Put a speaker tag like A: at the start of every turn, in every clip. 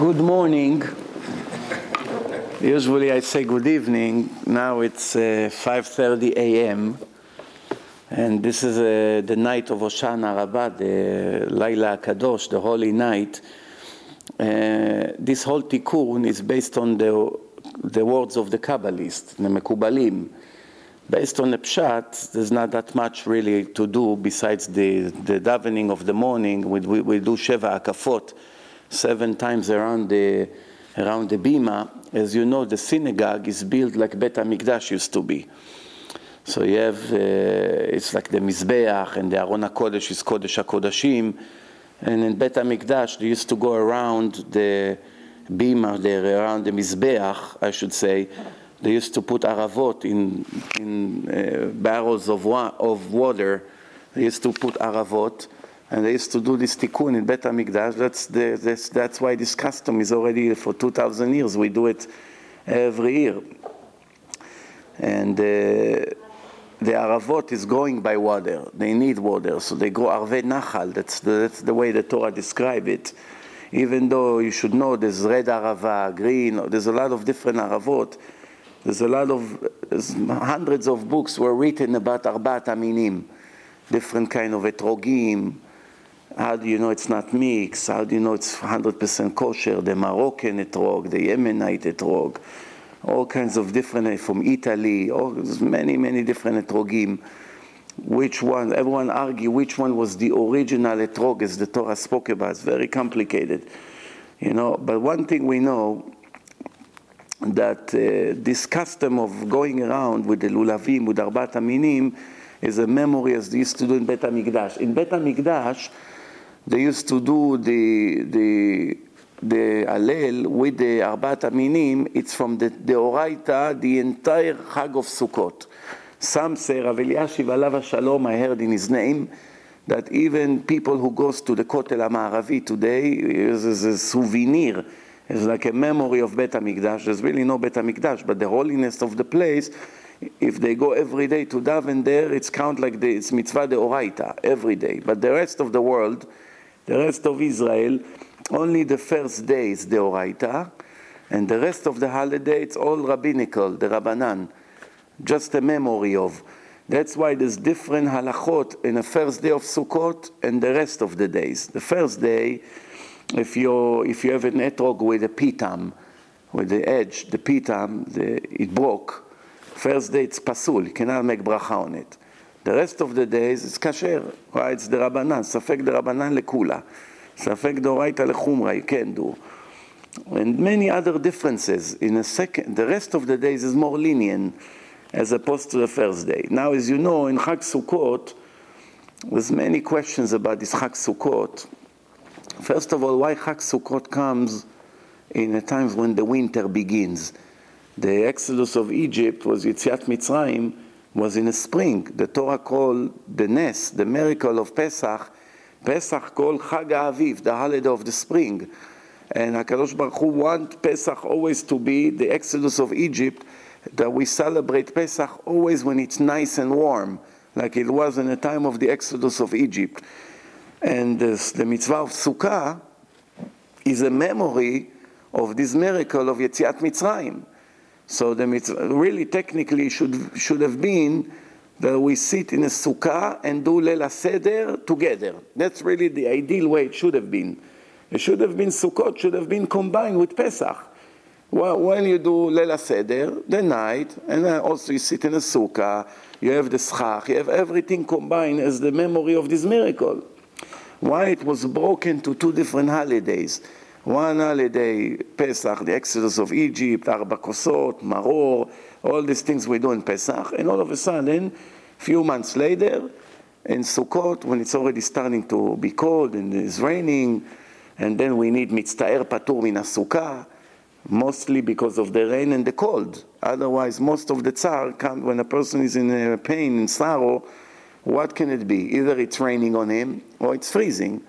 A: Good morning. Usually I say good evening. Now it's uh, 5:30 a.m. and this is uh, the night of Hoshana Rabbah, the Laila Kadosh, the holy night. Uh, this whole tikkun is based on the the words of the Kabbalists, the Mekubalim. Based on the Pshat, there's not that much really to do besides the, the davening of the morning. We, we, we do Sheva Akafot seven times around the, around the Bima. As you know, the synagogue is built like Bet HaMikdash used to be. So you have, uh, it's like the Mizbeach and the Aron HaKodesh is Kodesh HaKodashim. And in Bet HaMikdash, they used to go around the Bima, there, around the Mizbeach, I should say. They used to put aravot in, in uh, barrels of, wa- of water. They used to put aravot and they used to do this tikkun in Bet HaMikdash. That's, the, that's, that's why this custom is already for 2,000 years. We do it every year. And uh, the Aravot is going by water. They need water, so they go Arve Nachal. That's the, that's the way the Torah describe it. Even though you should know there's red Arava, green, there's a lot of different Aravot. There's a lot of, hundreds of books were written about Arbat Aminim, different kind of etrogim, how do you know it's not mixed? How do you know it's 100% kosher? The Moroccan etrog, the Yemenite etrog, all kinds of different, from Italy, all, many, many different etrogim. Which one, everyone argue which one was the original etrog as the Torah spoke about. It's very complicated, you know. But one thing we know, that uh, this custom of going around with the lulavim, with arbat aminim, is a memory as they used to do in Bet HaMikdash. In Bet HaMikdash, they used to do the the the Alel with the Arbat Aminim, it's from the Deoraita, the entire Chag of Sukkot. Some say, Rav Eliashiv Alav Shalom, I heard in his name, that even people who goes to the Kotel HaMa'aravi today is, is a souvenir, it's like a memory of Bet HaMikdash. There's really no Bet HaMikdash, but the holiness of the place, if they go every day to daven there, it's count like the, it's mitzvah deoraita, every day. But the rest of the world, the rest of Israel, only the first day is Deoraita, and the rest of the holiday it's all rabbinical, the Rabbanan, just a memory of. That's why there's different halachot in the first day of Sukkot and the rest of the days. The first day, if you if you have an etrog with a pitam, with the edge, the pitam, the, it broke. First day it's pasul, you cannot make bracha on it. The rest of the days it's kasher, right? It's the safek the Rabbanan lekula, safek doraita lechumra, you can do. And many other differences. In a second, the rest of the days is more lenient as opposed to the first day. Now, as you know, in Chag Sukkot, there's many questions about this Chag Sukkot. First of all, why Chag Sukkot comes in a time when the winter begins? The exodus of Egypt was Yetziat Mitzrayim, was in the spring. The Torah called the Nes, the miracle of Pesach, Pesach called Chag Aviv, the holiday of the spring. And HaKadosh Baruch Hu want Pesach always to be the exodus of Egypt, that we celebrate Pesach always when it's nice and warm, like it was in the time of the exodus of Egypt. And this, the mitzvah of Sukkah is a memory of this miracle of Yetziat Mitzrayim. So the mitzvah really technically should should have been that we sit in a sukkah and do Leil Seder together. That's really the ideal way it should have been. It should have been Sukkot should have been combined with Pesach. Well, when you do Leil Seder, the night, and also you sit in a sukkah, you have the schach, you have everything combined as the memory of this miracle. Why it was broken to two different holidays. One holiday, Pesach, the Exodus of Egypt, Arba Kosot, Maror, all these things we do in Pesach, and all of a sudden, few months later, in Sukkot, when it's already starting to be cold and it's raining, and then we need mitztaer min sukkah, mostly because of the rain and the cold. Otherwise, most of the tsar comes when a person is in pain and sorrow. What can it be? Either it's raining on him or it's freezing,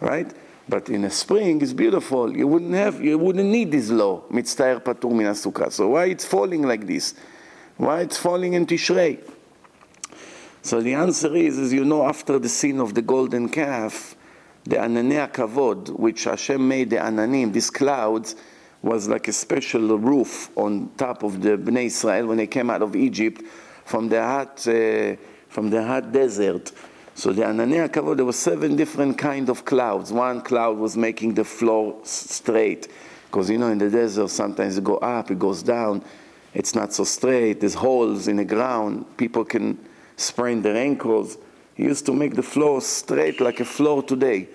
A: right? But in a spring, it's beautiful. You wouldn't have, you wouldn't need this law, mitztaer patur min. So why it's falling like this? Why it's falling in Tishrei? So the answer is, as you know, after the sin of the golden calf, the Ananei Kavod, which Hashem made the Ananim, these clouds, was like a special roof on top of the Bnei Israel when they came out of Egypt from the hot, uh, from the hot desert. So the Ananei Kavod, there were seven different kind of clouds. One cloud was making the floor straight, because you know in the desert sometimes it goes up, it goes down. It's not so straight. There's holes in the ground. People can sprain their ankles. He used to make the floor straight like a floor today.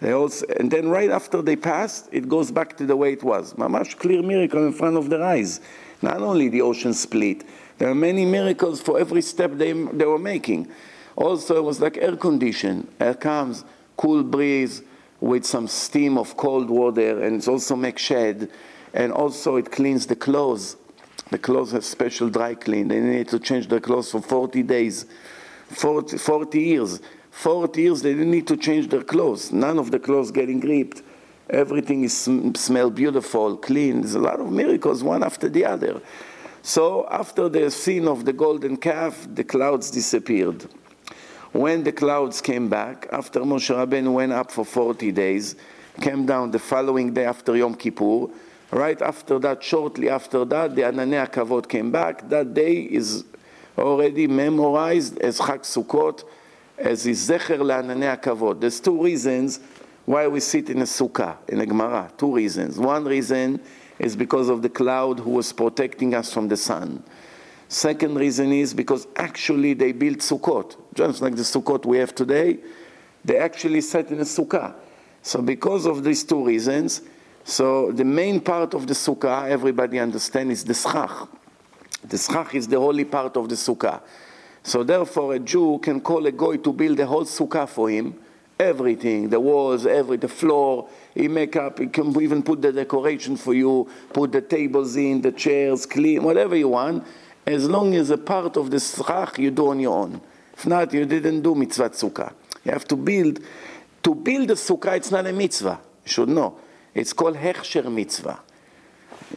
A: They also, and then right after they passed, it goes back to the way it was. Mamash clear miracle in front of their eyes. Not only the ocean split, there are many miracles for every step they, they were making. Also, it was like air condition. Air comes, cool breeze with some steam of cold water, and it also makes shed, And also, it cleans the clothes. The clothes have special dry clean. They need to change their clothes for 40 days, 40, 40 years. 40 years they didn't need to change their clothes. None of the clothes getting ripped. Everything is smell beautiful, clean. There's a lot of miracles, one after the other. So after the scene of the golden calf, the clouds disappeared. When the clouds came back, after Moshe Rabbeinu went up for 40 days, came down the following day after Yom Kippur, right after that, shortly after that, the Ananei Kavod came back. That day is already memorized as Chag Sukkot, as is Zecher La'ananei Kavod. There's two reasons why we sit in a sukkah, in a Gemara. Two reasons. One reason is because of the cloud who was protecting us from the sun. Second reason is because actually they built sukkot, just like the sukkot we have today. They actually sat in a sukkah. So because of these two reasons, so the main part of the sukkah, everybody understands, is the schach. The schach is the holy part of the sukkah. So therefore, a Jew can call a goy to build a whole sukkah for him, everything, the walls, every the floor. He make up. He can even put the decoration for you, put the tables in, the chairs, clean, whatever you want, as long as a part of the schach you do on your own. If not, you didn't do mitzvah sukkah. You have to build. To build a sukkah, it's not a mitzvah. You should know. It's called hechsher mitzvah.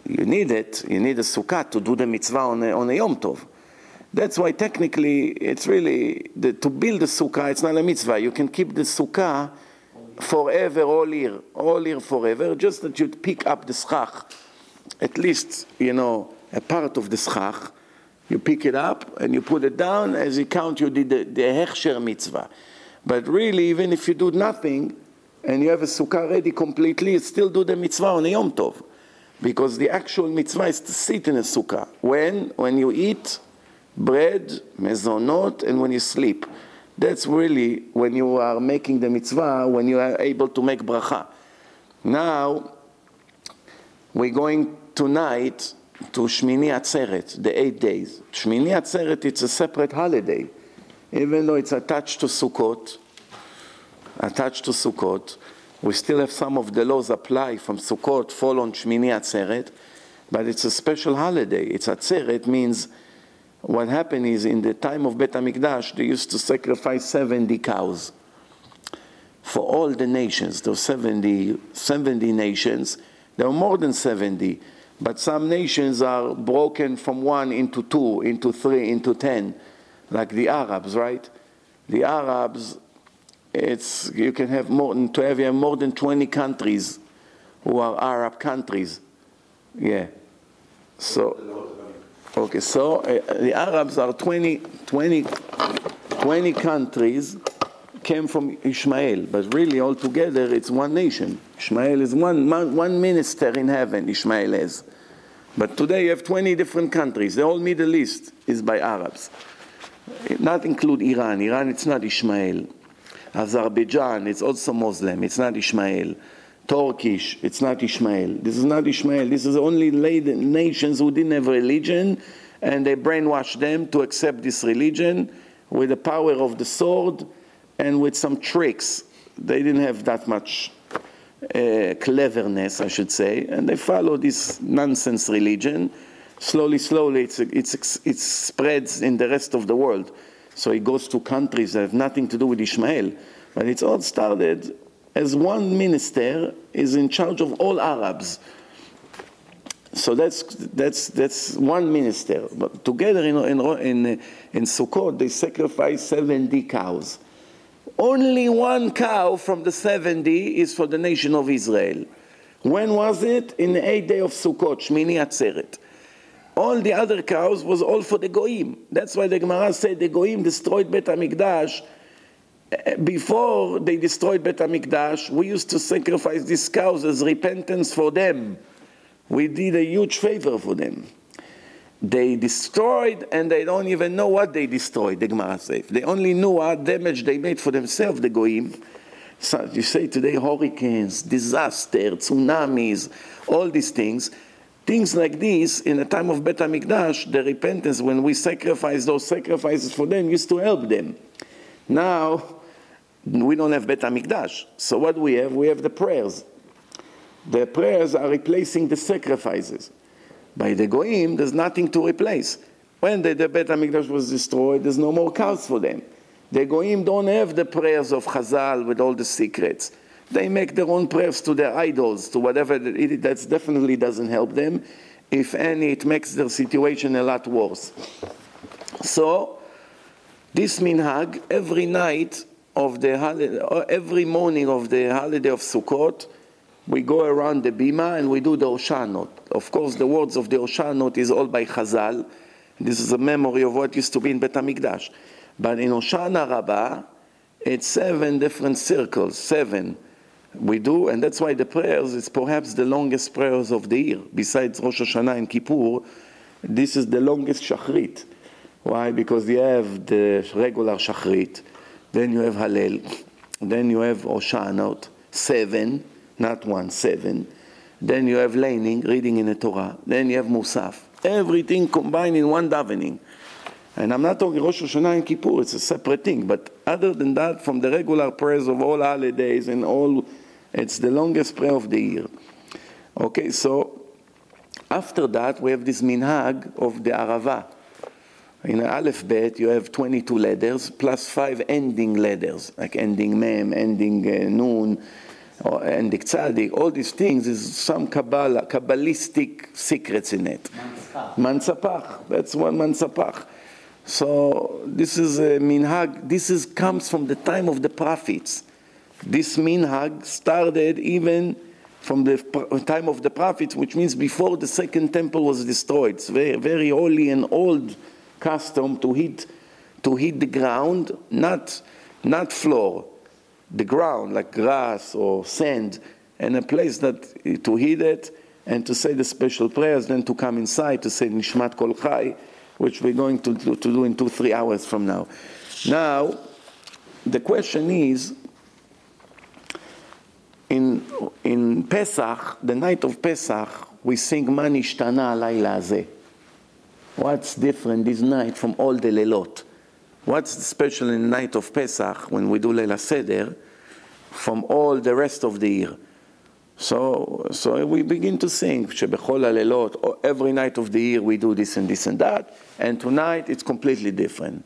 A: You need it. You need a sukkah to do the mitzvah on a, on a Yom Tov. That's why technically it's really, the, to build a sukkah, it's not a mitzvah. You can keep the sukkah forever, all year, all year forever, just that you pick up the schach, at least, you know, a part of the schach, you pick it up and you put it down, as you count you did the, the hechsher mitzvah. But really, even if you do nothing, and you have a sukkah ready completely, you still do the mitzvah on a Yom Tov. Because the actual mitzvah is to sit in a sukkah. When? When you eat bread, mezonot, and when you sleep. That's really when you are making the mitzvah, when you are able to make bracha. Now, we're going tonight to Shmini Atzeret, the eight days. Shmini Atzeret, it's a separate holiday. Even though it's attached to Sukkot, attached to Sukkot, we still have some of the laws apply from Sukkot, fall on Shmini Atzeret, but it's a special holiday. It's Atzeret means what happened is in the time of Bet HaMikdash, they used to sacrifice 70 cows for all the nations. There were 70, 70 nations. There were more than 70, but some nations are broken from one into two, into three, into ten, like the Arabs, right? The Arabs, it's you can have more than have, more than 20 countries who are Arab countries. Yeah. So Okay, so uh, the Arabs are 20, 20, 20 countries came from Ishmael, but really altogether it's one nation. Ishmael is one, one minister in heaven, Ishmael is. But today you have 20 different countries. The whole Middle East is by Arabs. Not include Iran. Iran, it's not Ishmael. Azerbaijan, it's also Muslim. It's not Ishmael. Turkish, it's not Ishmael. This is not Ishmael. This is only nations who didn't have religion, and they brainwashed them to accept this religion with the power of the sword and with some tricks. They didn't have that much uh, cleverness, I should say, and they follow this nonsense religion. Slowly, slowly, it's, it's, it spreads in the rest of the world. So it goes to countries that have nothing to do with Ishmael. But it's all started as one minister is in charge of all Arabs. So that's, that's, that's one minister. But together in, in, in, in Sukkot, they sacrifice 70 cows. Only one cow from the 70 is for the nation of Israel. When was it? In the eighth day of Sukkot, Shmini Atzeret. All the other cows was all for the Goyim. That's why the Gemara said the Goyim destroyed Bet HaMikdash. Before they destroyed Bet HaMikdash, we used to sacrifice these cows as repentance for them. We did a huge favor for them. They destroyed and they don't even know what they destroyed, the Gemara says. They only knew what damage they made for themselves, the Goyim. So you say today hurricanes, disaster, tsunamis, all these things. Things like this, in the time of Bet HaMikdash, the repentance, when we sacrifice those sacrifices for them, used to help them. Now, we don't have Bet HaMikdash. So what we have? We have the prayers. The prayers are replacing the sacrifices. By the Goyim, there's nothing to replace. When the, the Bet HaMikdash was destroyed, there's no more cows for them. The Goyim don't have the prayers of Chazal with all the secrets. They make their own prayers to their idols, to whatever. That, that definitely doesn't help them. If any, it makes their situation a lot worse. So, this minhag, every night of the holiday, uh, every morning of the holiday of Sukkot, we go around the bima and we do the Oshanot. Of course, the words of the Oshanot is all by Chazal. This is a memory of what used to be in Bet HaMikdash. But in Oshana Rabbah, it's seven different circles, seven we do, and that's why the prayers is perhaps the longest prayers of the year. Besides Rosh Hashanah and Kippur, this is the longest Shachrit. Why? Because you have the regular Shachrit, then you have Hallel, then you have Oshanot, seven, not one, seven. Then you have laning, reading in the Torah. Then you have Musaf. Everything combined in one davening. And I'm not talking Rosh Hashanah and Kippur, it's a separate thing. But other than that, from the regular prayers of all holidays and all, it's the longest prayer of the year. Okay, so after that, we have this minhag of the Arava. In Aleph Bet, you have 22 letters plus five ending letters, like ending Mem, ending uh, Nun, Oh, or the Tzadik. All these things is some Kabbalah, Kabbalistic secrets in it. Mansapach. That's one Mansapach. So this is a minhag. This is comes from the time of the prophets. This minhag started even from the time of the prophets, which means before the second temple was destroyed. It's very, very holy and old custom to hit, to hit the ground, not, not floor, the ground like grass or sand, and a place that to hit it and to say the special prayers, then to come inside to say Nishmat Kol Chai, which we're going to, to, to do in two, three hours from now. Now, the question is, in, in Pesach, the night of Pesach, we sing Manishtana Laila Azeh. What's different this night from all the Lelot? What's special in the night of Pesach when we do Leila Seder from all the rest of the year? So, so we begin to sing Shebechol Alelot. Every night of the year we do this and this and that, and tonight it's completely different.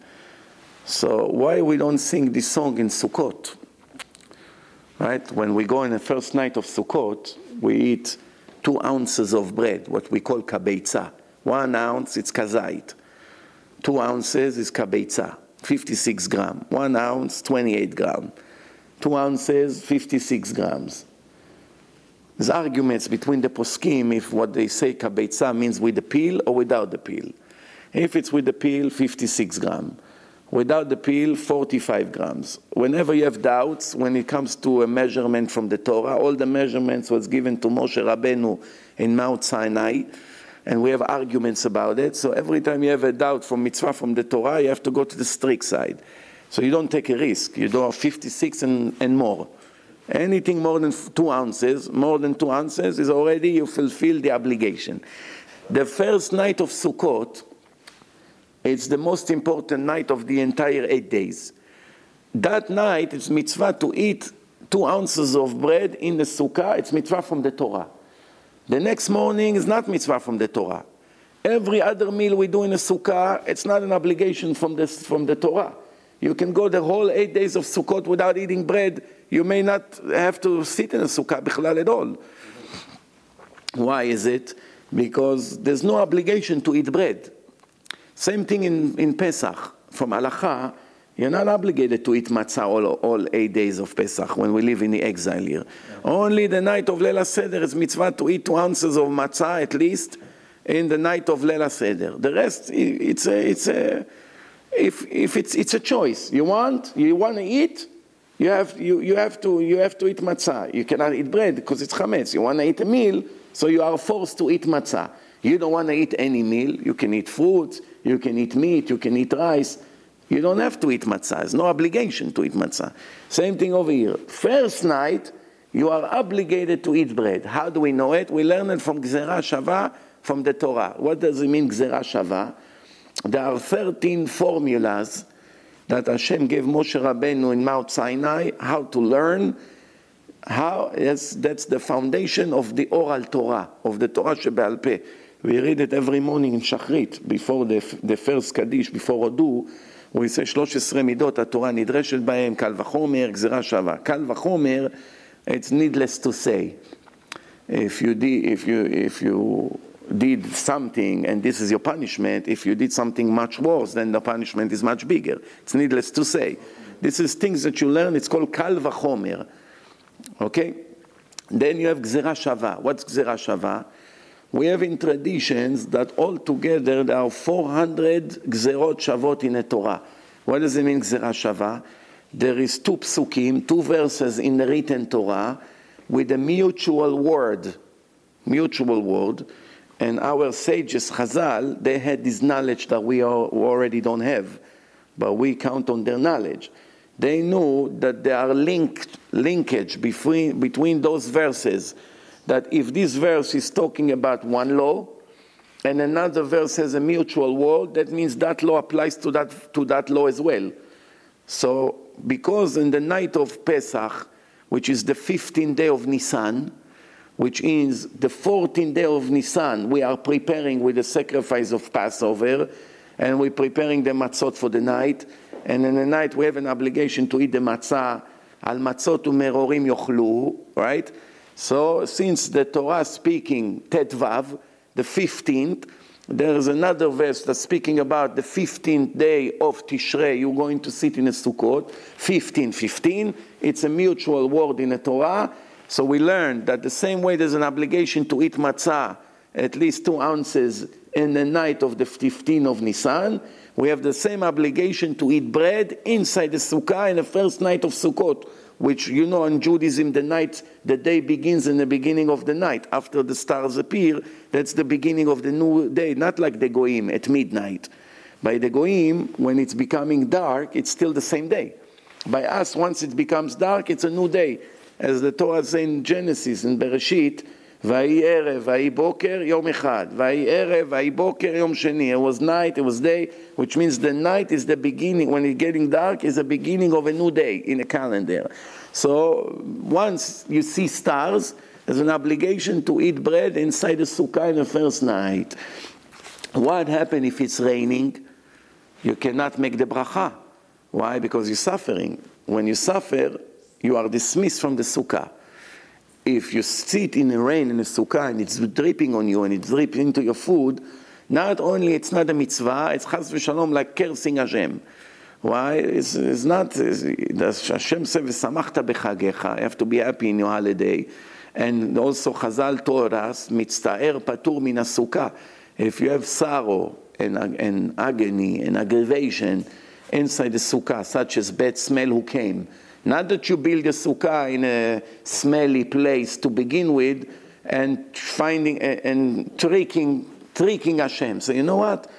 A: So why we don't sing this song in Sukkot? Right? When we go in the first night of Sukkot, we eat two ounces of bread, what we call kabeitza. One ounce, it's kazait. Two ounces is kabeitza, 56 gram. One ounce, 28 gram. Two ounces, 56 grams. There's arguments between the poskim if what they say kabeitza means with the peel or without the peel. If it's with the peel, 56 gram. Without the peel, 45 grams. Whenever you have doubts, when it comes to a measurement from the Torah, all the measurements was given to Moshe Rabbeinu in Mount Sinai, and we have arguments about it. So every time you have a doubt from mitzvah from the Torah, you have to go to the strict side. So you don't take a risk. You don't have 56 and, and more. Anything more than two ounces, more than two ounces, is already you fulfill the obligation. The first night of Sukkot, it's the most important night of the entire eight days. That night, it's mitzvah to eat two ounces of bread in the sukkah. It's mitzvah from the Torah. The next morning is not mitzvah from the Torah. Every other meal we do in a sukkah, it's not an obligation from, this, from the Torah. You can go the whole eight days of Sukkot without eating bread. You may not have to sit in a sukkah bichlal at all. Why is it? Because there's no obligation to eat bread. Same thing in, in Pesach. From Halacha, You're not obligated to eat matzah all, all eight days of Pesach when we live in the exile here. Yeah. Only the night of Leila Seder is mitzvah to eat two ounces of matzah at least in the night of Leila Seder. The rest, it's a, it's a, if, if it's, it's a choice. You want, you want to eat, you have, you, you, have to, you have to eat matzah. You cannot eat bread because it's chametz. You want to eat a meal, so you are forced to eat matzah. You don't want to eat any meal. You can eat fruits, you can eat meat, you can eat rice. You don't have to eat matzah. There's no obligation to eat matzah. Same thing over here. First night, you are obligated to eat bread. How do we know it? We learn it from Gzera Shava, from the Torah. What does it mean, Gzera Shava? There are 13 formulas that Hashem gave Moshe Rabbeinu in Mount Sinai, how to learn, how, yes, that's the foundation of the oral Torah, of the Torah Shebe'al Peh. We read it every morning in Shachrit, before the, the first Kaddish, before Odu, הוא יעשה 13 מידות, התורה נדרשת בהם, קל וחומר, גזירה שווה. קל וחומר, it's needless to say. If you, did, if, you, if you did something and this is your punishment, if you did something much worse, then the punishment is much bigger. It's needless to say. This is things that you learn, it's called kal vachomer. Okay? Then you have gzera shava. What's gzera shava? We have in traditions that altogether there are 400 gzerot shavot in the Torah. What does it mean gzera shava? There is two psukim, two verses in the written Torah with a mutual word, mutual word, and our sages, Chazal, they had this knowledge that we already don't have, but we count on their knowledge. They knew that there are linked, linkage between, between those verses that if this verse is talking about one law and another verse has a mutual word, that means that law applies to that, to that law as well. So, because in the night of Pesach, which is the 15th day of Nisan, which is the 14th day of Nisan, we are preparing with the sacrifice of Passover, and we're preparing the matzot for the night. And in the night, we have an obligation to eat the matzah. Al matzot umerorim yochlu, right? So since the Torah speaking Tetvav, the 15th, there is another verse that's speaking about the 15th day of Tishrei. You're going to sit in a Sukkot. 15, 15. It's a mutual word in the Torah. So we learn that the same way there's an obligation to eat matzah, at least two ounces in the night of the 15th of Nisan, we have the same obligation to eat bread inside the sukkah in the first night of Sukkot which you know in Judaism the night, the day begins in the beginning of the night. After the stars appear, that's the beginning of the new day, not like the Goim at midnight. By the Goim, when it's becoming dark, it's still the same day. By us, once it becomes dark, it's a new day. As the Torah says in Genesis, in Bereshit, ויהי ערב, ויהי בוקר, יום אחד. ויהי ערב, ויהי בוקר, יום שני. It was night, it was day, which means the night is the beginning, when it's getting dark, is the beginning of a new day in a calendar. So once you see stars, there's an obligation to eat bread inside the sukkah in the first night. What happens if it's raining? You cannot make the bracha. Why? Because you're suffering. When you suffer, you are dismissed from the sukkah if you sit in the rain in a sukkah and it's dripping on you and it's dripping into your food, not only it's not a mitzvah, it's chas v'shalom like cursing Hashem. Why? It's, it's not, it's, Hashem says, v'samachta b'chagecha, you have to be happy in your holiday. And also Chazal told us, mitzta'er patur min sukkah. If you have sorrow and, and agony and aggravation inside the sukkah, such as bad smell who came, not that you build a sukkah in a smelly place to begin with and finding and tricking, tricking Hashem. So you know what?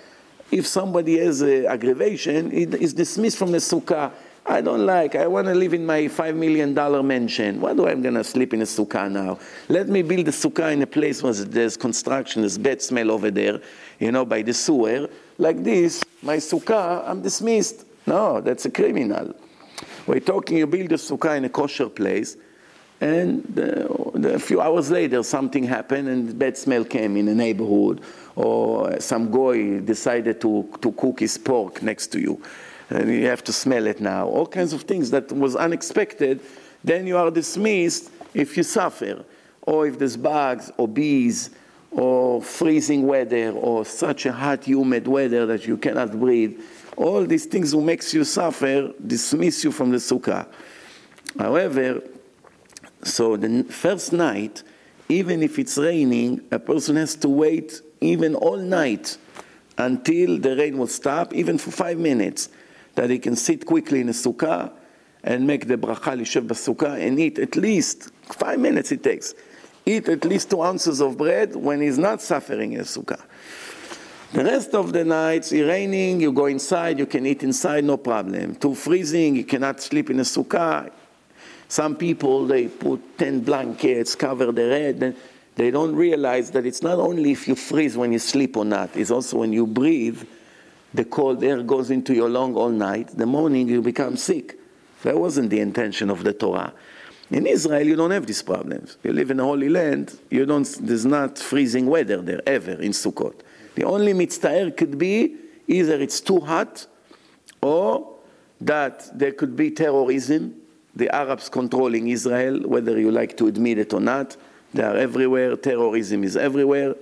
A: If somebody has an aggravation, it is dismissed from the sukkah. I don't like. I want to live in my five million dollar mansion. Why do I'm gonna sleep in a sukkah now? Let me build a sukkah in a place where there's construction, there's bad smell over there, you know, by the sewer. Like this, my sukkah, I'm dismissed. No, that's a criminal. We're talking, you build a sukkah in a kosher place, and a few hours later something happened and bad smell came in the neighborhood, or some guy decided to, to cook his pork next to you, and you have to smell it now. All kinds of things that was unexpected. Then you are dismissed if you suffer, or if there's bugs or bees or freezing weather or such a hot, humid weather that you cannot breathe All these things who makes you suffer dismiss you from the sukkah. However, so the first night, even if it's raining, a person has to wait even all night until the rain will stop, even for five minutes, that he can sit quickly in a sukkah and make the bracha lishev basukkah and eat at least five minutes it takes. Eat at least two ounces of bread when he's not suffering in a sukkah. The rest of the nights, it's raining, you go inside, you can eat inside, no problem. Too freezing, you cannot sleep in a sukkah. Some people, they put 10 blankets, cover the head, and they don't realize that it's not only if you freeze when you sleep or not, it's also when you breathe, the cold air goes into your lung all night. The morning you become sick. That wasn't the intention of the Torah. In Israel, you don't have these problems. You live in a holy land, you don't, there's not freezing weather there ever in Sukkot. The only mitztaer could be either it's too hot or that there could be terrorism, the Arabs controlling Israel, whether you like to admit it or not. They are everywhere, terrorism is everywhere,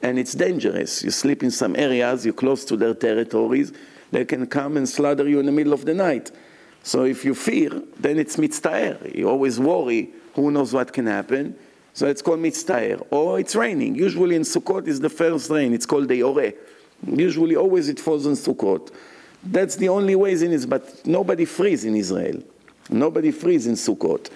A: and it's dangerous. You sleep in some areas, you're close to their territories, they can come and slaughter you in the middle of the night. So if you fear, then it's mitztaer. You always worry, who knows what can happen. So it's called mitztaer. Or it's raining. Usually in Sukkot is the first rain. It's called the Yore. Usually always it falls in Sukkot. That's the only ways in it, but nobody frees in Israel. Nobody frees in Sukkot.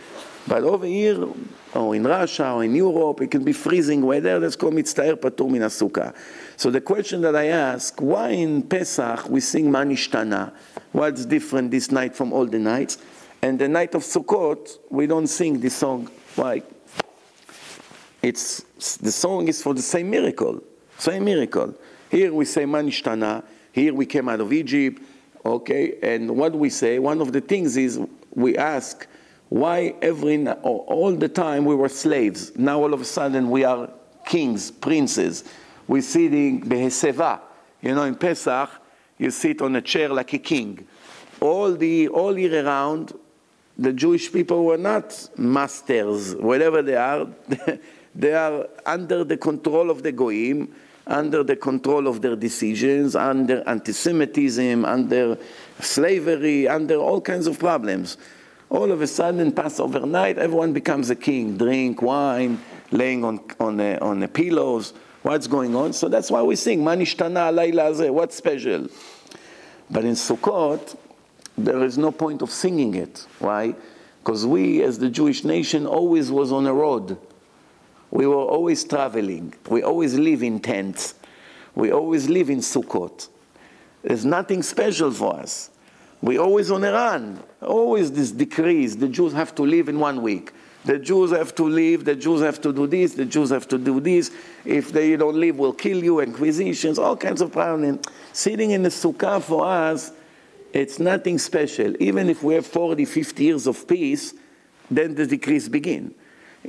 A: But over here, or in Russia, or in Europe, it can be freezing weather. That's called mitztaer patur min sukkah. So the question that I ask, why in Pesach we sing Manishtana? What's different this night from all the nights? And the night of Sukkot, we don't sing this song. Why? It's, the song is for the same miracle. Same miracle. Here we say Manishtana. Here we came out of Egypt. Okay, and what we say, one of the things is we ask, why every all the time we were slaves? Now all of a sudden we are kings, princes. We're sitting beheseva. You know, in Pesach, you sit on a chair like a king. All the all year around, the Jewish people were not masters, whatever they are. they are under the control of the goyim, under the control of their decisions, under anti-Semitism, under slavery, under all kinds of problems. All of a sudden, Passover night, everyone becomes a king. Drink wine, laying on, on, uh, on the pillows. What's going on? So that's why we sing, Manishtana Laila What's special? But in Sukkot, there is no point of singing it. Why? Because we, as the Jewish nation, always was on a road. We were always traveling. We always live in tents. We always live in Sukkot. There's nothing special for us. We always on a run. Always this decrees. The Jews have to live in one week. The Jews have to leave. The Jews have to do this. The Jews have to do this. If they don't leave, we'll kill you. Inquisitions, all kinds of problems. Sitting in the sukkah for us, it's nothing special. Even if we have 40, 50 years of peace, then the decrees begin.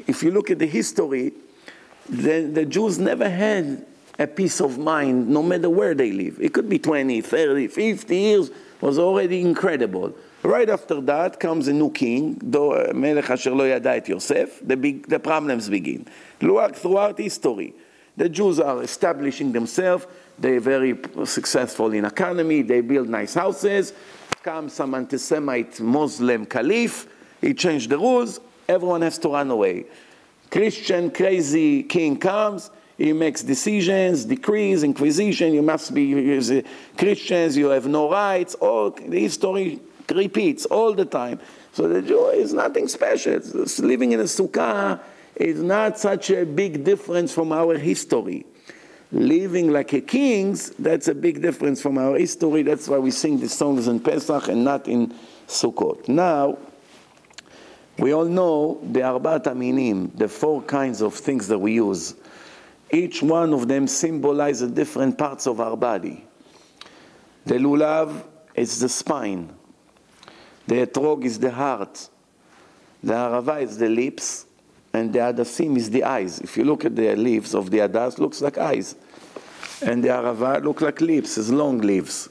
A: If you look at the history, the, the Jews never had a peace of mind, no matter where they live. It could be 20, 30, 50 years was already incredible. Right after that comes a new king, uh, Melech Asher Lo Yada et Yosef, the, problems begin. Throughout history. The Jews are establishing themselves, they're very successful in economy, they build nice houses, comes some anti-Semite Muslim caliph, he changed the rules, everyone has to run away. Christian crazy king comes, he makes decisions, decrees, inquisition, you must be uh, Christians, you have no rights. All the history repeats all the time. So the Jew is nothing special. It's living in a sukkah is not such a big difference from our history. Living like a kings, that's a big difference from our history. That's why we sing the songs in Pesach and not in Sukkot. Now, we all know the Arbat Aminim, the four kinds of things that we use. Each one of them symbolizes different parts of our body. The lulav is the spine. The etrog is the heart. The arava is the lips. And the adasim is the eyes. If you look at the leaves of the adas, looks like eyes. And the arava look like lips, as long leaves.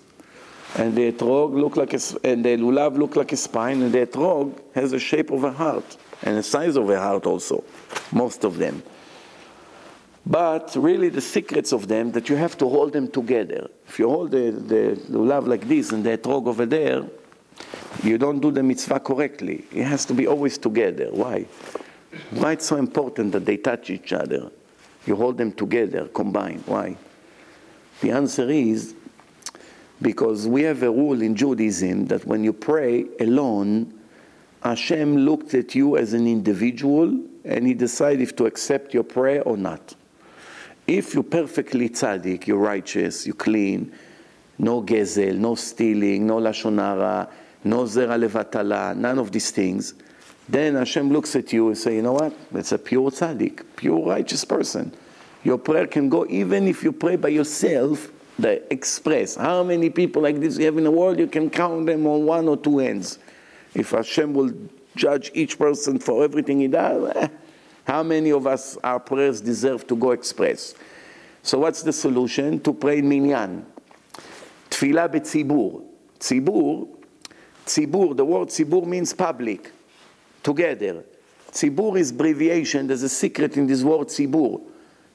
A: And the etrog look like a, and the lulav look like a spine, and the etrog has the shape of a heart and the size of a heart also, most of them. But really, the secrets of them that you have to hold them together. If you hold the, the lulav like this and the etrog over there, you don't do the mitzvah correctly. It has to be always together. Why? Why it's so important that they touch each other? You hold them together, combined. Why? The answer is because we have a rule in Judaism that when you pray alone, Hashem looked at you as an individual and he decided if to accept your prayer or not. If you're perfectly tzaddik, you're righteous, you're clean, no gezel, no stealing, no lashonara, no zera levatala, none of these things, then Hashem looks at you and say, you know what? That's a pure tzaddik, pure righteous person. Your prayer can go even if you pray by yourself the express. How many people like this you have in the world? You can count them on one or two hands. If Hashem will judge each person for everything he does, eh, how many of us, our prayers deserve to go express? So what's the solution? To pray in minyan. Tfilah betzibur. Tzibur, tzibur, the word tzibur means public, together. Tzibur is abbreviation, there's a secret in this word tzibur.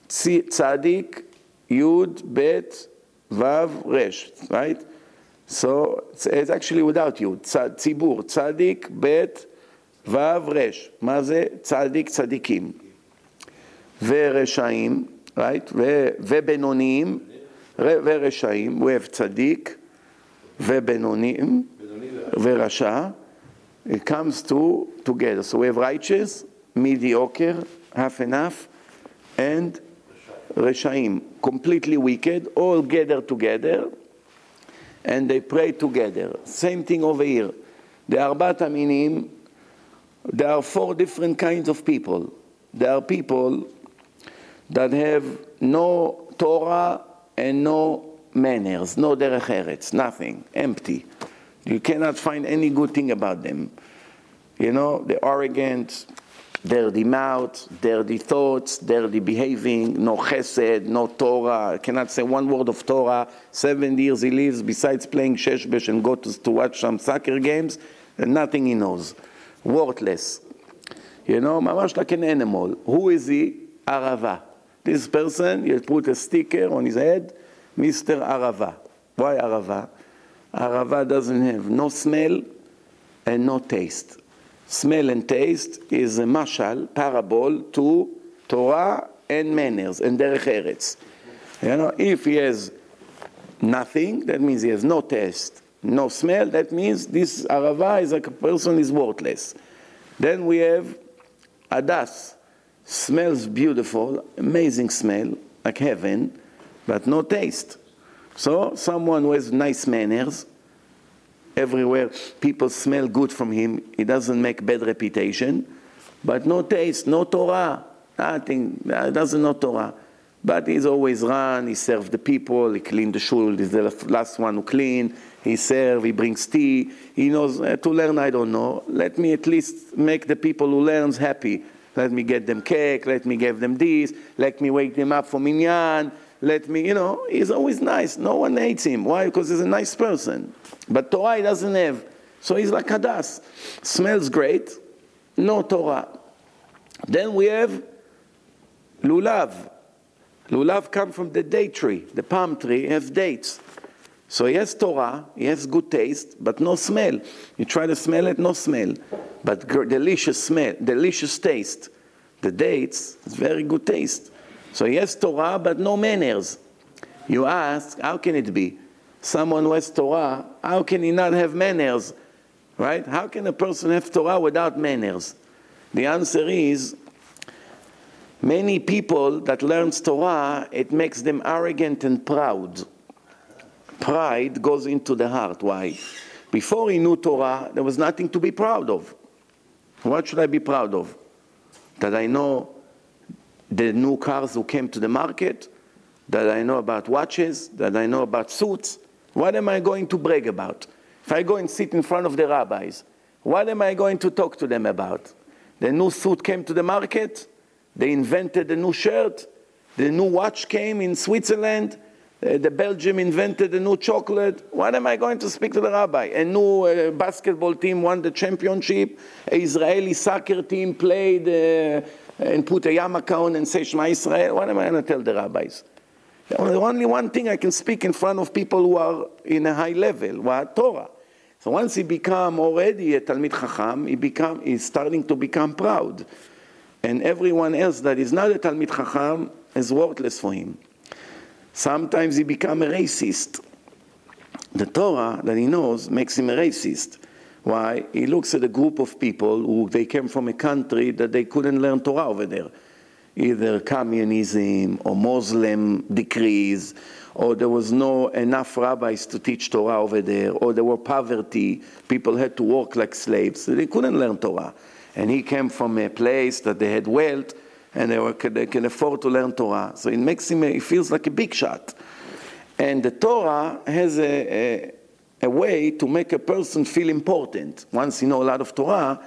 A: Tzadik, Yud, Bet, Vav, Resh, right? So it's actually without you. ציבור, צדיק, ב', ו', ר'. מה זה? צדיק, צדיקים. ורשעים, right? ובינוניים, ורשעים. We have צדיק ובינוניים ורשע. It comes to together. So we have righteous, mediocre, half enough, and Reshaim, completely wicked, all gather together, and they pray together. Same thing over here. The Arbat Aminim, there are four different kinds of people. There are people that have no Torah and no manners, no derech eretz, nothing, empty. You cannot find any good thing about them. You know, the arrogant, dirty mouth, dirty thoughts, dirty behaving, no chesed, no Torah, cannot say one word of Torah. Seven years he lives, besides playing sheshbesh and go to, to watch some soccer games, and nothing he knows. Worthless. You know, mamash like an animal. Who is he? Arava. This person, you put a sticker on his head, Mr. Arava. Why Arava? Arava doesn't have no smell and no taste smell and taste is a mashal, parable to Torah and manners and derech eretz. You know, if he has nothing, that means he has no taste, no smell, that means this arava is like a person is worthless. Then we have adas, smells beautiful, amazing smell, like heaven, but no taste. So someone who has nice manners, everywhere. People smell good from him. He doesn't make bad reputation, but no taste, no Torah, nothing. Doesn't know Torah. But he's always run. He serves the people. He clean the shul. He's the last one who clean. He serve. He brings tea. He knows uh, to learn. I don't know. Let me at least make the people who learns happy. Let me get them cake. Let me give them this. Let me wake them up for minyan let me, you know, he's always nice. No one hates him. Why? Because he's a nice person. But Torah he doesn't have. So he's like Hadas. Smells great, no Torah. Then we have Lulav. Lulav comes from the date tree. The palm tree has dates. So he has Torah, he has good taste, but no smell. You try to smell it, no smell. But delicious smell, delicious taste. The dates, it's very good taste. So yes, Torah, but no manners. You ask, how can it be? Someone who has Torah, how can he not have manners? Right? How can a person have Torah without manners? The answer is many people that learns Torah, it makes them arrogant and proud. Pride goes into the heart. Why? Before he knew Torah, there was nothing to be proud of. What should I be proud of? That I know the new cars who came to the market, that I know about watches, that I know about suits. What am I going to brag about? If I go and sit in front of the rabbis, what am I going to talk to them about? The new suit came to the market, they invented a new shirt, the new watch came in Switzerland, uh, the Belgium invented a new chocolate. What am I going to speak to the rabbi? A new uh, basketball team won the championship. A Israeli soccer team played uh, and put a yarmulke on and say Shema Israel, what am I going to tell the rabbis? Only one thing I can speak in front of people who are in a high level, what Torah. So once he become already a Talmid Chacham, he become, he's starting to become proud. And everyone else that is not a Talmid Chacham is worthless for him. Sometimes he become a racist. The Torah that he knows makes him a racist. Why? He looks at a group of people who they came from a country that they couldn't learn Torah over there. Either communism or Muslim decrees, or there was no enough rabbis to teach Torah over there, or there were poverty, people had to work like slaves, so they couldn't learn Torah. And he came from a place that they had wealth, and they, were, they can afford to learn Torah. So it makes him, he feels like a big shot. And the Torah has a, a, a way to make a person feel important. Once he knows a lot of Torah,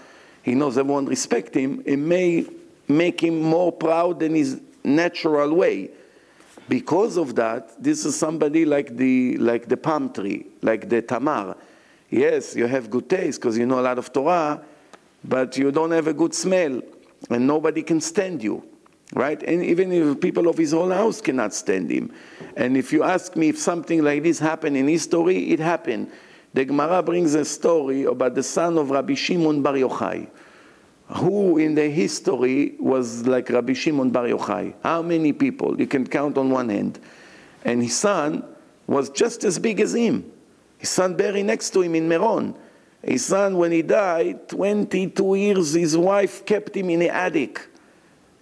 A: he knows everyone respect him, it may make him more proud than his natural way. Because of that, this is somebody like the, like the palm tree, like the tamar. Yes, you have good taste because you know a lot of Torah, but you don't have a good smell, and nobody can stand you right? And even if people of his whole house cannot stand him. And if you ask me if something like this happened in history, it happened. The Gemara brings a story about the son of Rabbi Shimon Bar Yochai, who in the history was like Rabbi Shimon Bar Yochai. How many people? You can count on one hand. And his son was just as big as him. His son buried next to him in Meron. His son, when he died, 22 years, his wife kept him in the attic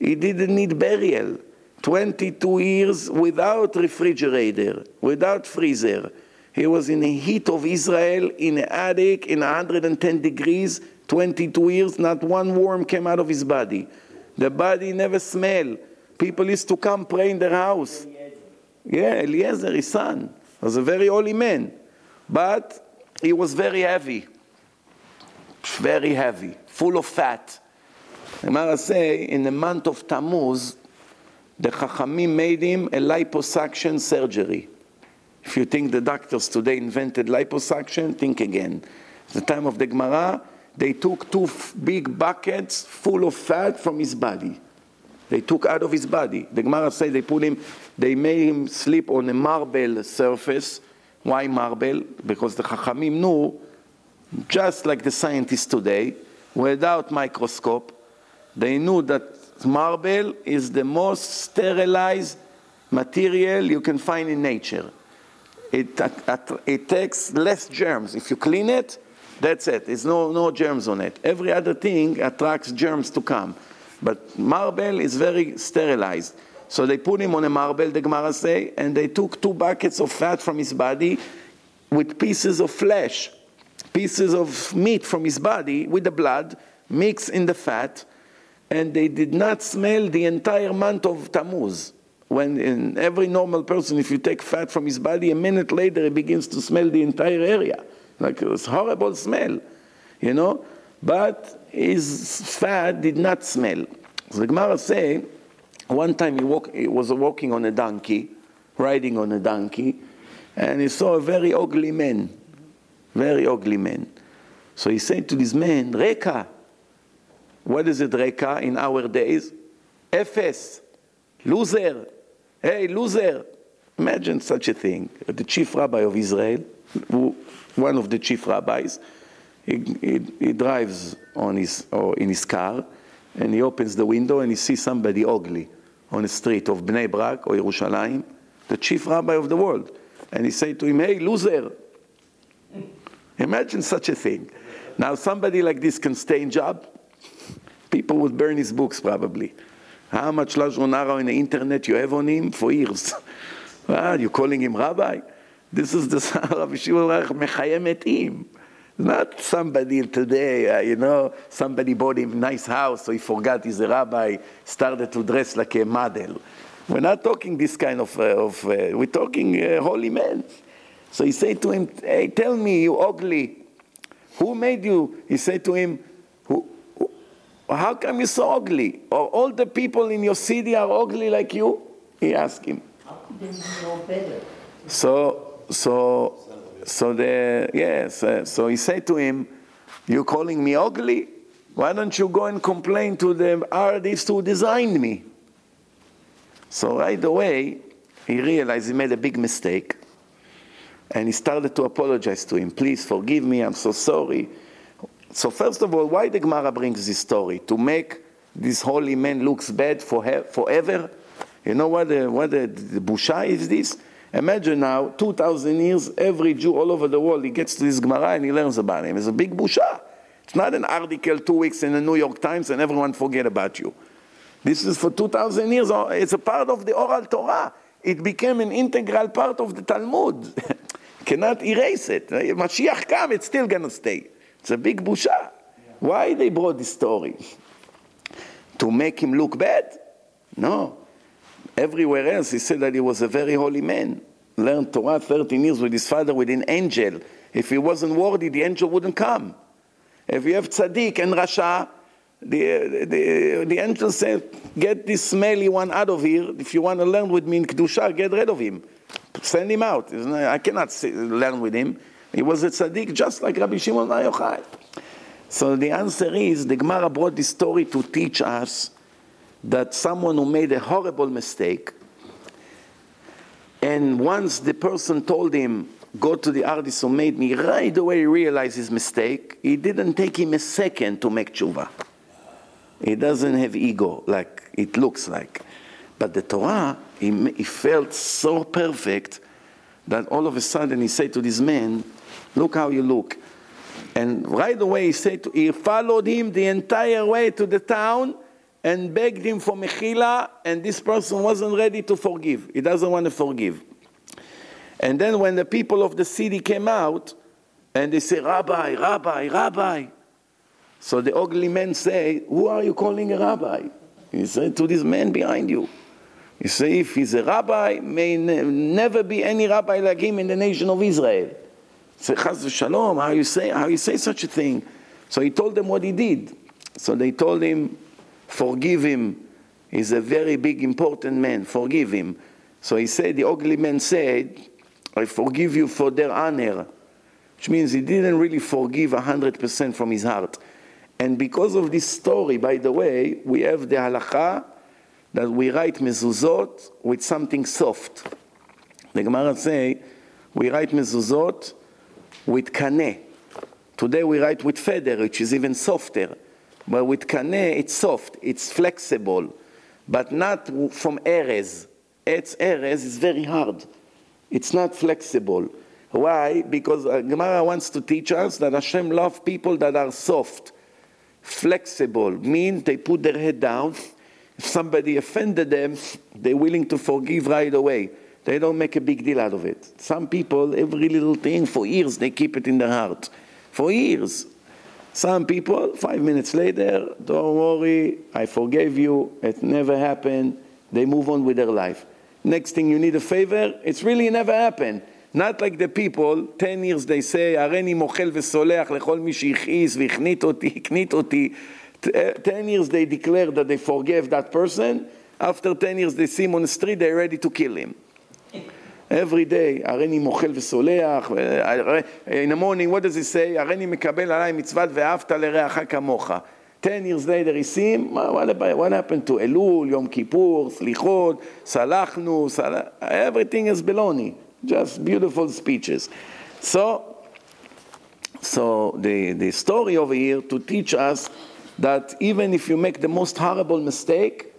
A: he didn't need burial. 22 years without refrigerator, without freezer. He was in the heat of Israel in an attic in 110 degrees, 22 years, not one worm came out of his body. The body never smelled. People used to come pray in their house. Yeah, Eliezer, his son, was a very holy man. But he was very heavy. Very heavy, full of fat. Gemara say, in the month of Tammuz, the Chachamim made him a liposuction surgery. If you think the doctors today invented liposuction, think again. At the time of the Gemara, they took two big buckets full of fat from his body. They took out of his body. The Gemara say they put him, they made him sleep on a marble surface. Why marble? Because the Chachamim knew, just like the scientists today, without microscope, they knew that marble is the most sterilized material you can find in nature. It, it takes less germs. If you clean it, that's it. There's no, no germs on it. Every other thing attracts germs to come. But marble is very sterilized. So they put him on a marble, the Gemara say, and they took two buckets of fat from his body with pieces of flesh, pieces of meat from his body with the blood, mixed in the fat, and they did not smell the entire month of Tammuz. When in every normal person, if you take fat from his body, a minute later he begins to smell the entire area. Like was horrible smell, you know? But his fat did not smell. So the Gemara say, one time he, walk, he was walking on a donkey, riding on a donkey, and he saw a very ugly man, very ugly man. So he said to this man, Reka, what is it, Reka, in our days? Efes, loser. Hey, loser. Imagine such a thing. The chief rabbi of Israel, who, one of the chief rabbis, he, he, he drives on his, or in his car and he opens the window and he sees somebody ugly on the street of Bnei Brak or Yerushalayim, the chief rabbi of the world. And he said to him, hey, loser. Imagine such a thing. Now, somebody like this can stay in job people would burn his books probably. How much Lashon Hara on the internet you have on him for years? ah, you're calling him rabbi? This is the Rabbi Shimon Mechayem etim. Not somebody today, uh, you know, somebody bought him a nice house, so he forgot he's a rabbi, started to dress like a model. We're not talking this kind of, uh, of uh, we're talking uh, holy men. So he said to him, hey, tell me, you ugly, who made you? He said to him, how come you're so ugly? Or all the people in your city are ugly like you? He asked him.
B: How could they know better?
A: So, so, so the yes. Uh, so he said to him, "You're calling me ugly? Why don't you go and complain to the artist who designed me? So right away, he realized he made a big mistake. And he started to apologize to him. Please forgive me, I'm so sorry. So first of all, why the Gemara brings this story? To make this holy man looks bad for forever? You know what the, what the, the busha is this? Imagine now, 2,000 years, every Jew all over the world, he gets to this Gemara and he learns about him. It's a big busha. It's not an article two weeks in the New York Times and everyone forget about you. This is for 2,000 years. Uh, it's a part of the oral Torah. It became an integral part of the Talmud. Cannot erase it. Mashiach come, it's still going to stay. It's a big busha. Yeah. Why they brought this story? To make him look bad? No. Everywhere else, he said that he was a very holy man. Learned Torah 13 years with his father, with an angel. If he wasn't worthy, the angel wouldn't come. If you have tzaddik and rasha, the, the, the angel said, get this smelly one out of here. If you want to learn with me in Kedusha, get rid of him. Send him out. I cannot learn with him. He was a tzaddik just like Rabbi Shimon Bar Yochai. So the answer is, the Gemara brought this story to teach us that someone who made a horrible mistake, and once the person told him, go to the artist who made me, right away realize his mistake, it didn't take him a second to make tshuva. He doesn't have ego like it looks like. But the Torah, he, he felt so perfect that all of a sudden he said to this man, look how you look. And right away he said, to, he followed him the entire way to the town and begged him for mechila, and this person wasn't ready to forgive. He doesn't want to forgive. And then when the people of the city came out, and they say, Rabbi, Rabbi, Rabbi. So the ugly men say, Who are you calling a rabbi? He said, To this man behind you. He said, If he's a rabbi, may ne- never be any rabbi like him in the nation of Israel. Say, Chaz Shalom, how you say, how you say such a thing? So he told them what he did. So they told him, Forgive him. He's a very big, important man. Forgive him. So he said, the ugly man said, I forgive you for their honor. Which means he didn't really forgive 100% from his heart. And because of this story, by the way, we have the halacha that we write mezuzot with something soft. The Gemara say, we write mezuzot with kaneh. Today we write with feather, which is even softer. But with kaneh, it's soft, it's flexible, but not from erez. Etz erez is very hard. It's not flexible. Why? Because uh, Gemara wants to teach us that Hashem loves people that are soft, flexible, mean they put their head down. If somebody offended them, they're willing to forgive right away. They don't make a big deal out of it. Some people, every little thing, for years, they keep it in their heart. For years. Some people, five minutes later, don't worry, I forgave you, it never happened, they move on with their life. Next thing you need a favor, it's really never happened. Not like the people, 10 years they say, הריני מוחל וסולח לכל מי שהכעיס והכנית אותי, הכנית אותי. 10 years they declare that they forgave that person. After 10 years they see him on the street, they're ready to kill him. Every day, הריני מוחל וסולח. In the morning, what does he say? הריני מקבל עליי מצוות ואהבת לרעך כמוך. 10 years later he see him, what, about, what happened to Elul, Yom Kippur, Slichot, Salachnu, Salah, everything is baloney. Just beautiful speeches. So, so the, the story over here to teach us that even if you make the most horrible mistake,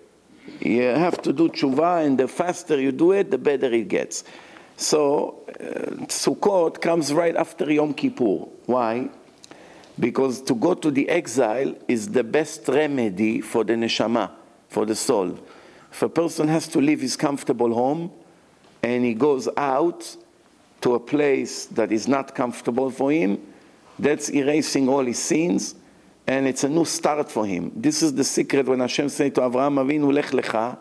A: you have to do tshuva, and the faster you do it, the better it gets. So, uh, Sukkot comes right after Yom Kippur. Why? Because to go to the exile is the best remedy for the neshama, for the soul. If a person has to leave his comfortable home and he goes out to a place that is not comfortable for him, that's erasing all his sins and it's a new start for him. This is the secret when Hashem said to Avraham Avinu, Lech Lecha,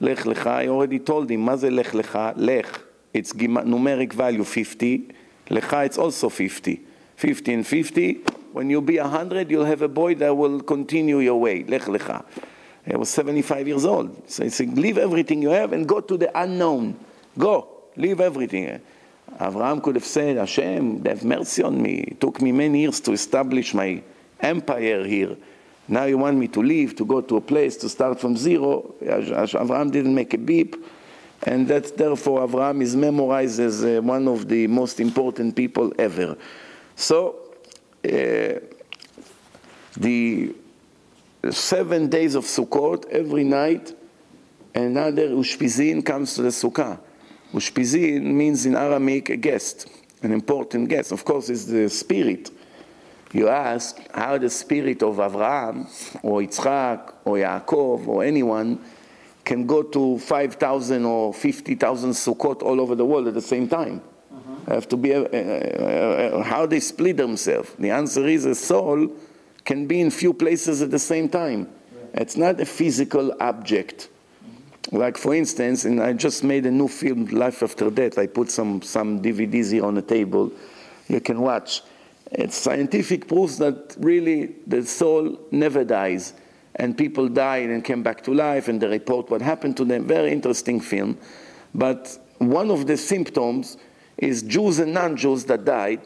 A: Lech Lecha, he already told him, מה זה Lech Lecha? Lech, it's numeric value 50, Lecha it's also 50. 50 and 50, when you be 100, you'll have a boy that will continue your way, Lech Lecha. He was 75 years old. So he said, leave everything you have and go to the unknown. Go, leave everything. Avraham could have said, Hashem, have mercy on me. It took me many years to establish my empire here. Now you want me to leave, to go to a place, to start from zero. Avraham didn't make a beep. And that therefore Avram is memorized as uh, one of the most important people ever. So uh, the seven days of Sukkot, every night, another Ushpizin comes to the Sukkah. Ushpizin means in Aramaic a guest, an important guest. Of course, it's the spirit you ask how the spirit of Avraham or Yitzchak or Yaakov or anyone can go to 5,000 or 50,000 Sukkot all over the world at the same time. Uh-huh. Have to be uh, uh, uh, how they split themselves. The answer is a soul can be in few places at the same time. It's not a physical object. Mm-hmm. Like for instance, and I just made a new film, Life After Death. I put some some DVDs here on the table. You can watch. It's scientific proof that really the soul never dies. And people died and came back to life and they report what happened to them. Very interesting film. But one of the symptoms is Jews and non Jews that died